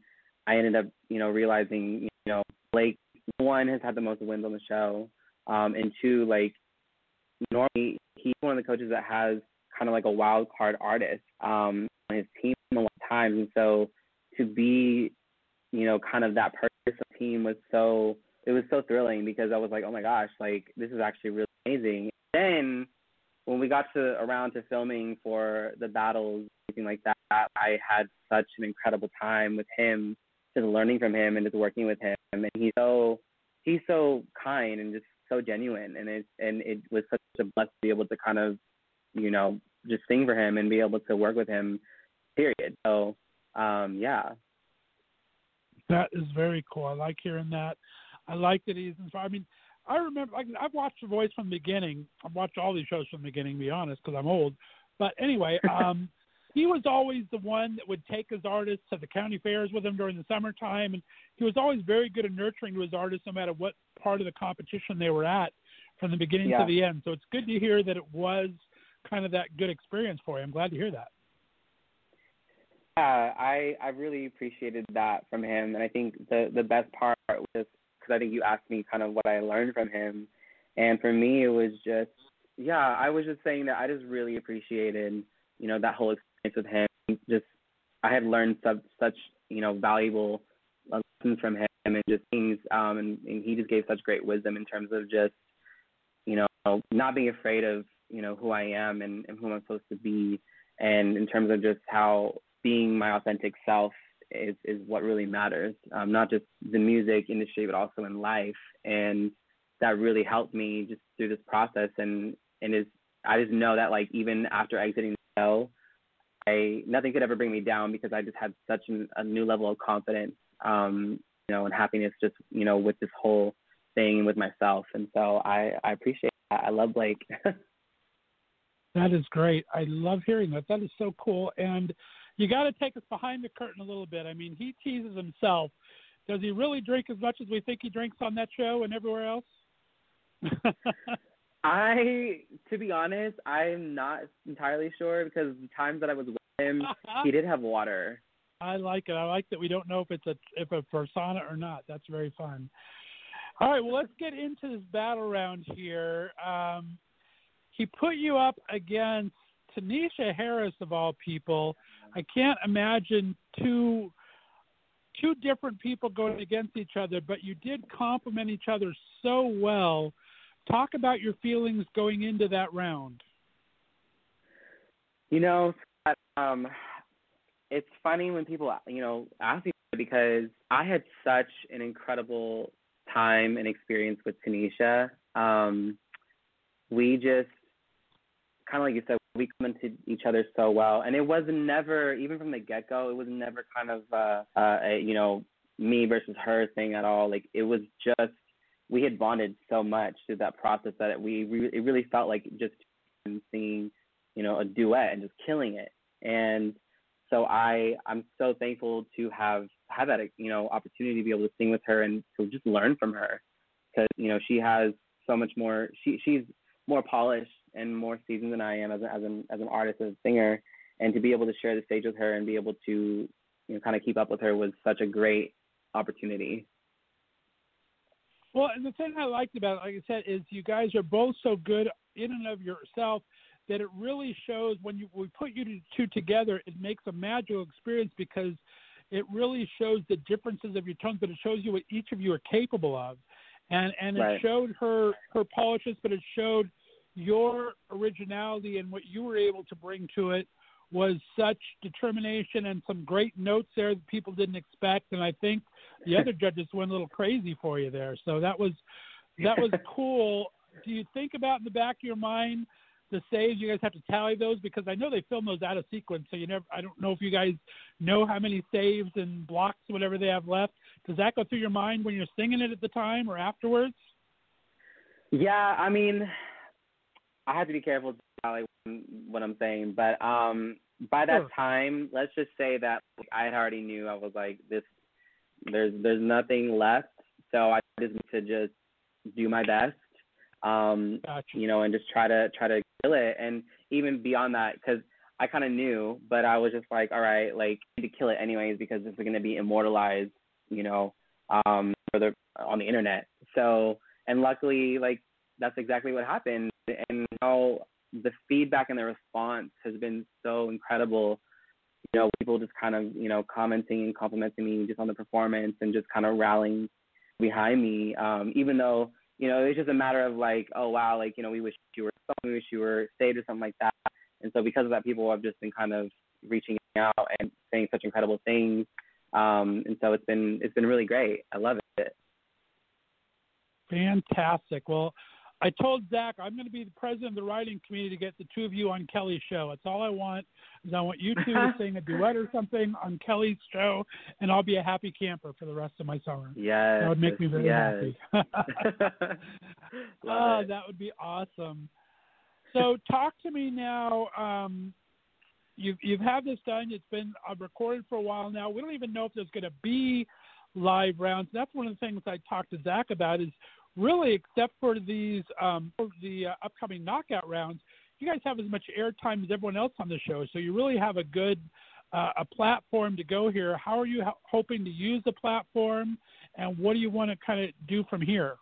I ended up you know realizing you know Blake one has had the most wins on the show, um, and two like normally he's one of the coaches that has kind of like a wild card artist um, on his team a lot of times, and so to be you know kind of that person team was so it was so thrilling because I was like oh my gosh like this is actually really amazing. Then when we got to around to filming for the battles, anything like that, I had such an incredible time with him, just learning from him and just working with him. And he's so he's so kind and just so genuine, and it and it was such a blessing to be able to kind of, you know, just sing for him and be able to work with him. Period. So, um, yeah. That is very cool. I like hearing that. I like that he's inspired. I mean, I remember like I've watched The Voice from the beginning. I've watched all these shows from the beginning, to be honest, because I'm old. But anyway, um, he was always the one that would take his artists to the county fairs with him during the summertime, and he was always very good at nurturing to his artists, no matter what part of the competition they were at, from the beginning Yeah. to the end. So it's good to hear that it was kind of that good experience for you. I'm glad to hear that. Yeah, I I really appreciated that from him, and I think the the best part was because I think you asked me kind of what I learned from him, and for me it was just yeah, I was just saying that I just really appreciated you know that whole experience with him. Just I had learned such such you know valuable lessons from him and just things, um, and, and he just gave such great wisdom in terms of just you know not being afraid of you know who I am and, and who I'm supposed to be, and in terms of just how being my authentic self is is what really matters. Um, not just the music industry, but also in life, and that really helped me just through this process. And and is I just know that like even after exiting the show, I nothing could ever bring me down because I just had such an, a new level of confidence, um, you know, and happiness just you know with this whole thing with myself. And so I I appreciate that. I love Blake. That is great. I love hearing that. That is so cool. And you got to take us behind the curtain a little bit. I mean, he teases himself. Does he really drink as much as we think he drinks on that show and everywhere else? I, to be honest, I'm not entirely sure because the times that I was with him, he did have water. I like it. I like that we don't know if it's a if a persona or not. That's very fun. All right, well, let's get into this battle round here. Um, he put you up against Toneisha Harris of all people. I can't imagine two two different people going against each other, but you did complement each other so well. Talk about your feelings going into that round. You know, Scott, um, it's funny when people you know ask me because I had such an incredible time and experience with Toneisha. Um, we just kind of like you said, we commented each other so well, and it was never even from the get go. It was never kind of uh, uh, a, you know me versus her thing at all. Like it was just we had bonded so much through that process that we re- it really felt like just singing, you know, a duet and just killing it. And so I I'm so thankful to have had that you know opportunity to be able to sing with her and to just learn from her because you know she has so much more she she's more polished and more seasoned than I am as a, as an as an artist as a singer and to be able to share the stage with her and be able to you know kind of keep up with her was such a great opportunity. Well, and the thing I liked about it, like I said, is you guys are both so good in and of yourself that it really shows when you we put you two together, it makes a magical experience because it really shows the differences of your tones, but it shows you what each of you are capable of. And and right. it showed her her polishes, but it showed your originality and what you were able to bring to it was such determination and some great notes there that people didn't expect. And I think the other judges went a little crazy for you there. So that was that was cool. Do you think about in the back of your mind the saves? You guys have to tally those because I know they film those out of sequence. So you never. I don't know if you guys know how many saves and blocks, whatever they have left. Does that go through your mind when you're singing it at the time or afterwards? Yeah, I mean, I have to be careful what I'm saying, but um, by that time, let's just say that I already knew I was like this. There's there's nothing left, so I just need to just do my best, um, gotcha. you know, and just try to try to kill it. And even beyond that, because I kind of knew, but I was just like, all right, like I need to kill it anyways because this is gonna be immortalized, you know, um, for the on the internet. So, and luckily, like that's exactly what happened. And now the feedback and the response has been so incredible. You know, people just kind of, you know, commenting and complimenting me just on the performance and just kind of rallying behind me. Um, even though, you know, it's just a matter of like, oh wow, like, you know, we wish you were we wish you were saved or something like that. And so because of that people have just been kind of reaching out and saying such incredible things. Um, and so it's been it's been really great. I love it. Fantastic. Well, I told Zach I'm going to be the president of the writing committee to get the two of you on Kelly's show. That's all I want. Is I want you two to sing a duet or something on Kelly's show, and I'll be a happy camper for the rest of my summer. Yes, that would make me very yes. happy. oh, that would be awesome. So, talk to me now. Um, you've you've had this done. It's been uh, recorded for a while now. We don't even know if there's going to be live rounds. That's one of the things I talked to Zach about. Is really, except for these um, for the uh, upcoming knockout rounds, you guys have as much airtime as everyone else on the show. So you really have a good uh, a platform to go here. How are you ho- hoping to use the platform, and what do you want to kind of do from here?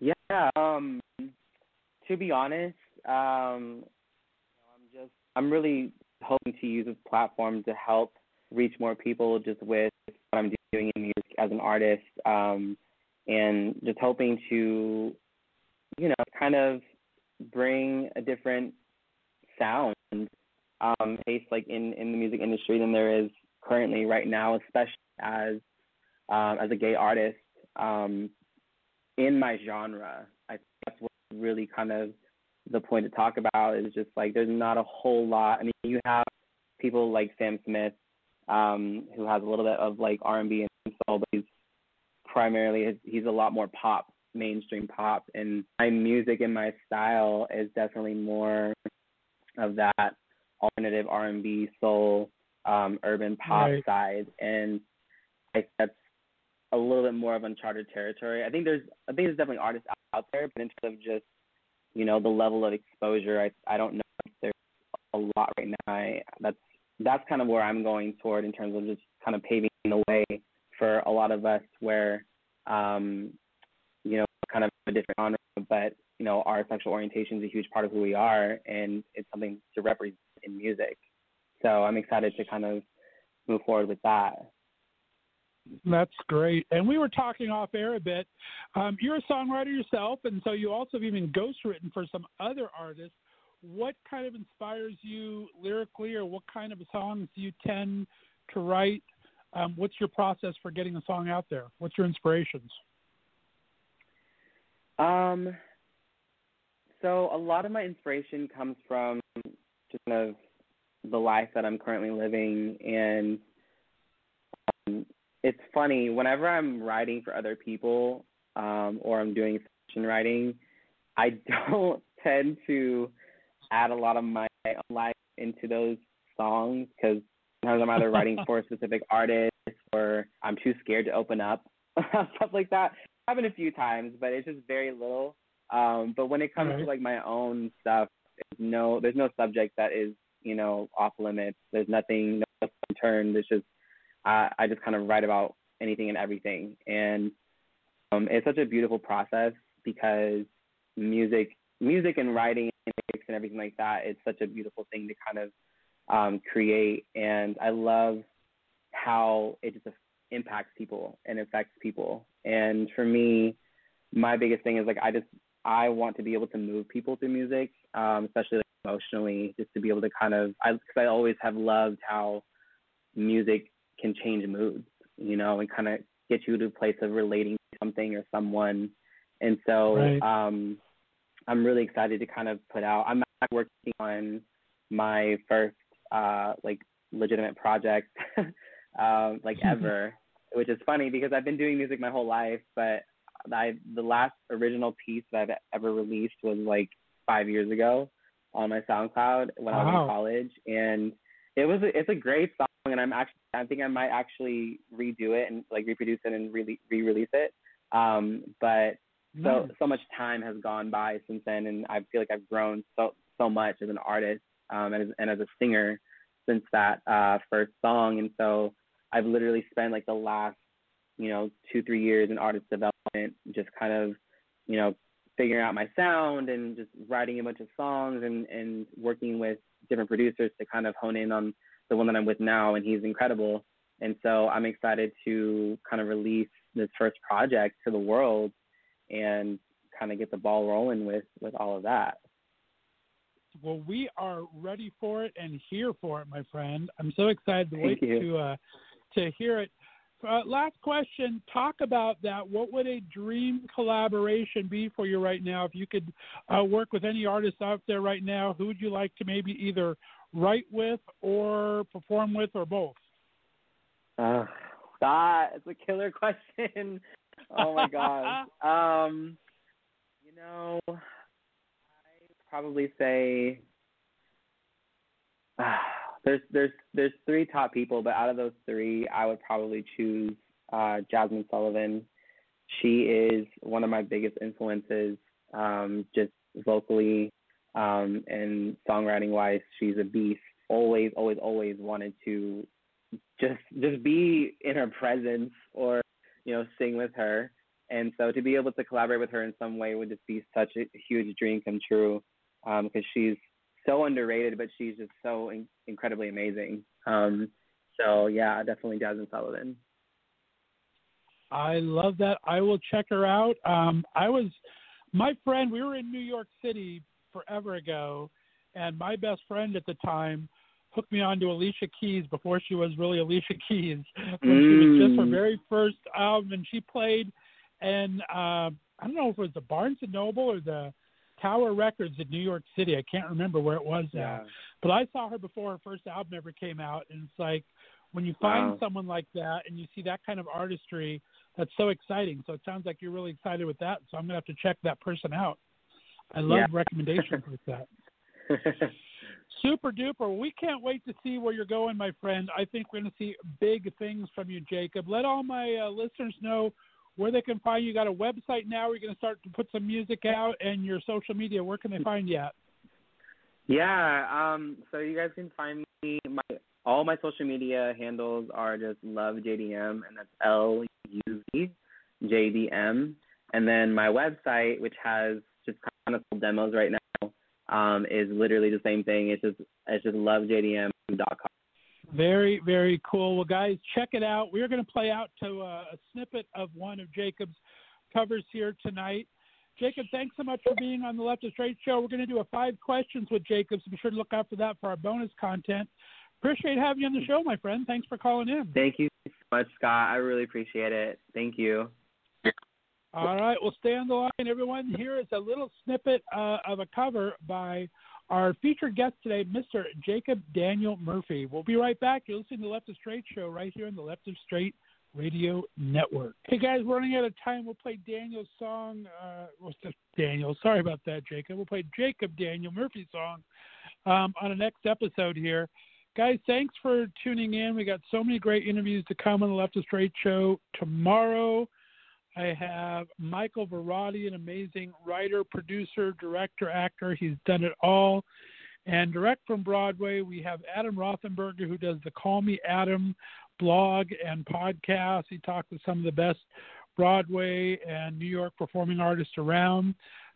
Yeah, um, to be honest, um, I'm just I'm really hoping to use this platform to help reach more people just with what I'm doing in music as an artist. Um, and just hoping to, you know, kind of bring a different sound, um, taste like in in the music industry than there is currently right now, especially as um, as a gay artist um, in my genre. I think that's what really kind of the point to talk about is just like there's not a whole lot. I mean, you have people like Sam Smith, um, who has a little bit of like R&B and soul, but he's primarily he's a lot more pop, mainstream pop, and my music and my style is definitely more of that alternative R&B, soul, um, urban pop right. side, and I that's a little bit more of uncharted territory. I think there's I think there's definitely artists out there, but in terms of just you know the level of exposure, I I don't know if there's a lot right now. I, that's that's kind of where I'm going toward in terms of just kind of paving the way for a lot of us where um, you know kind of a different genre, but you know our sexual orientation is a huge part of who we are, and it's something to represent in music. So I'm excited to kind of move forward with that. That's great. And we were talking off air a bit. Um, you're a songwriter yourself, and so you also have even ghostwritten for some other artists. what kind of inspires you lyrically, or what kind of songs do you tend to write? Um, what's your process for getting a song out there? What's your inspirations? Um, so a lot of my inspiration comes from just kind of the life that I'm currently living, and um, it's funny whenever I'm writing for other people um, or I'm doing fiction writing, I don't tend to add a lot of my life into those songs because sometimes I'm either writing for a specific artist or I'm too scared to open up stuff like that. Happened a few times, but it's just very little. Um, but when it comes Right. to like my own stuff, there's no there's no subject that is you know off limits. There's nothing no turn. It's just I I just kind of write about anything and everything, and um, it's such a beautiful process because music music and writing and everything like that it's such a beautiful thing to kind of um, create, and I love how it just impacts people and affects people. And for me, my biggest thing is like I just I want to be able to move people through music, um, especially like emotionally, just to be able to kind of I because I always have loved how music can change moods, you know, and kind of get you to a place of relating to something or someone. And so Right. um, I'm really excited to kind of put out. I'm working on my first uh, like legitimate project um, like ever, which is funny because I've been doing music my whole life, but I the last original piece that I've ever released was like five years ago on my SoundCloud when I was in college, and it was a, it's a great song, and I'm actually I think I might actually redo it and like reproduce it and re re-release it. Um, but so so much time has gone by since then, and I feel like I've grown so so much as an artist um, and as, and as a singer since that uh, first song, and so I've literally spent like the last you know two three years in artist development, just kind of you know figuring out my sound and just writing a bunch of songs and and working with different producers to kind of hone in on the one that I'm with now, and he's incredible. And so I'm excited to kind of release this first project to the world and kind of get the ball rolling with with all of that. Well, we are ready for it and here for it, my friend. I'm so excited to wait you. to uh, to hear it. Uh, last question. Talk about that. What would a dream collaboration be for you right now? If you could uh, work with any artist out there right now, who would you like to maybe either write with or perform with or both? Uh, that is a killer question. oh my god. Um, you know, probably say there's there's there's three top people, but out of those three, I would probably choose uh, Jazmine Sullivan. She is one of my biggest influences, um, just vocally um, and songwriting wise. She's a beast. Always, always, always wanted to just just be in her presence or you know sing with her and so to be able to collaborate with her in some way would just be such a huge dream come true um because she's so underrated but she's just so in- incredibly amazing um so yeah definitely jazmine sullivan I love that. I will check her out. Um, I was, my friend, we were in New York City forever ago, and my best friend at the time hooked me on to Alicia Keys before she was really Alicia Keys. when she was just her Mm. very first album, and she played, and uh, I don't know if it was the Barnes and Noble or the Tower Records in New York City. I can't remember where it was yeah But I saw her before her first album ever came out, and it's like when you find Wow. someone like that and you see that kind of artistry, that's so exciting. So it sounds like you're really excited with that. So I'm gonna have to check that person out. I love Yeah. recommendations like that. Super duper. We can't wait to see where you're going, my friend. I think we're going to see big things from you, Jacob. Let all my uh, listeners know where they can find you. You got a website now. We're going to start to put some music out and your social media. Where can they find you at? Yeah, um, so you guys can find me. My all my social media handles are just love JDM, and that's L U V J D M. And then my website, which has just kind of demos right now, um, is literally the same thing. It's just it's just luvjdm.com. Very, very cool. Well, guys, check it out. We're going to play out to uh, a snippet of one of Jacob's covers here tonight. Jacob, thanks so much for being on the Left of Str8 show. We're going to do a five questions with Jacob, so be sure to look out for that for our bonus content. Appreciate having you on the show, my friend. Thanks for calling in. Thank you so much, Scott. I really appreciate it. Thank you. All right, we'll stay on the line, everyone. Here is a little snippet uh, of a cover by our featured guest today, Mr. Jacob Daniel Murphy. We'll be right back. You're listening to the Left of Str8 show right here on the Left of Str8 Radio Network. Hey guys, we're running out of time. We'll play Daniel's song. Uh, what's this? Daniel? Sorry about that, Jacob. We'll play Jacob Daniel Murphy's song um, on the next episode here. Guys, thanks for tuning in. We got so many great interviews to come on the Left of Str8 show tomorrow. I have Michael Varrati, an amazing writer, producer, director, actor. He's done it all. And direct from Broadway, we have Adam Rothenberger, who does the Call Me Adam blog and podcast. He talks to some of the best Broadway and New York performing artists around.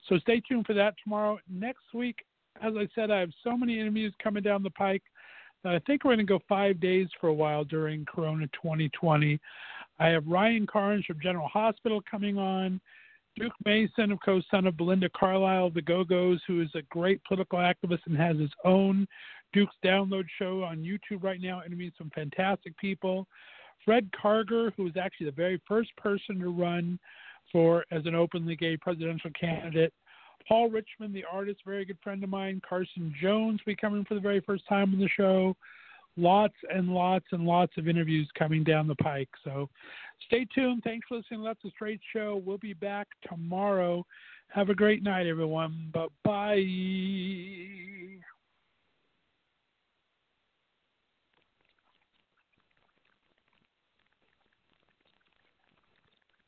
So stay tuned for that tomorrow. Next week, as I said, I have so many interviews coming down the pike. I think we're going to go five days for a while during Corona 2020. I have Ryan Carnes from General Hospital coming on. Duke Mason, of course, son of Belinda Carlisle of the Go Go's, who is a great political activist and has his own Duke's Download show on YouTube right now, interviewing some fantastic people. Fred Karger, who was actually the very first person to run for as an openly gay presidential candidate. Paul Richmond, the artist, very good friend of mine. Carson Jones, we coming for the very first time on the show. Lots and lots and lots of interviews coming down the pike. So stay tuned. Thanks for listening Left of Str8 Show. We'll be back tomorrow. Have a great night, everyone. Bye bye.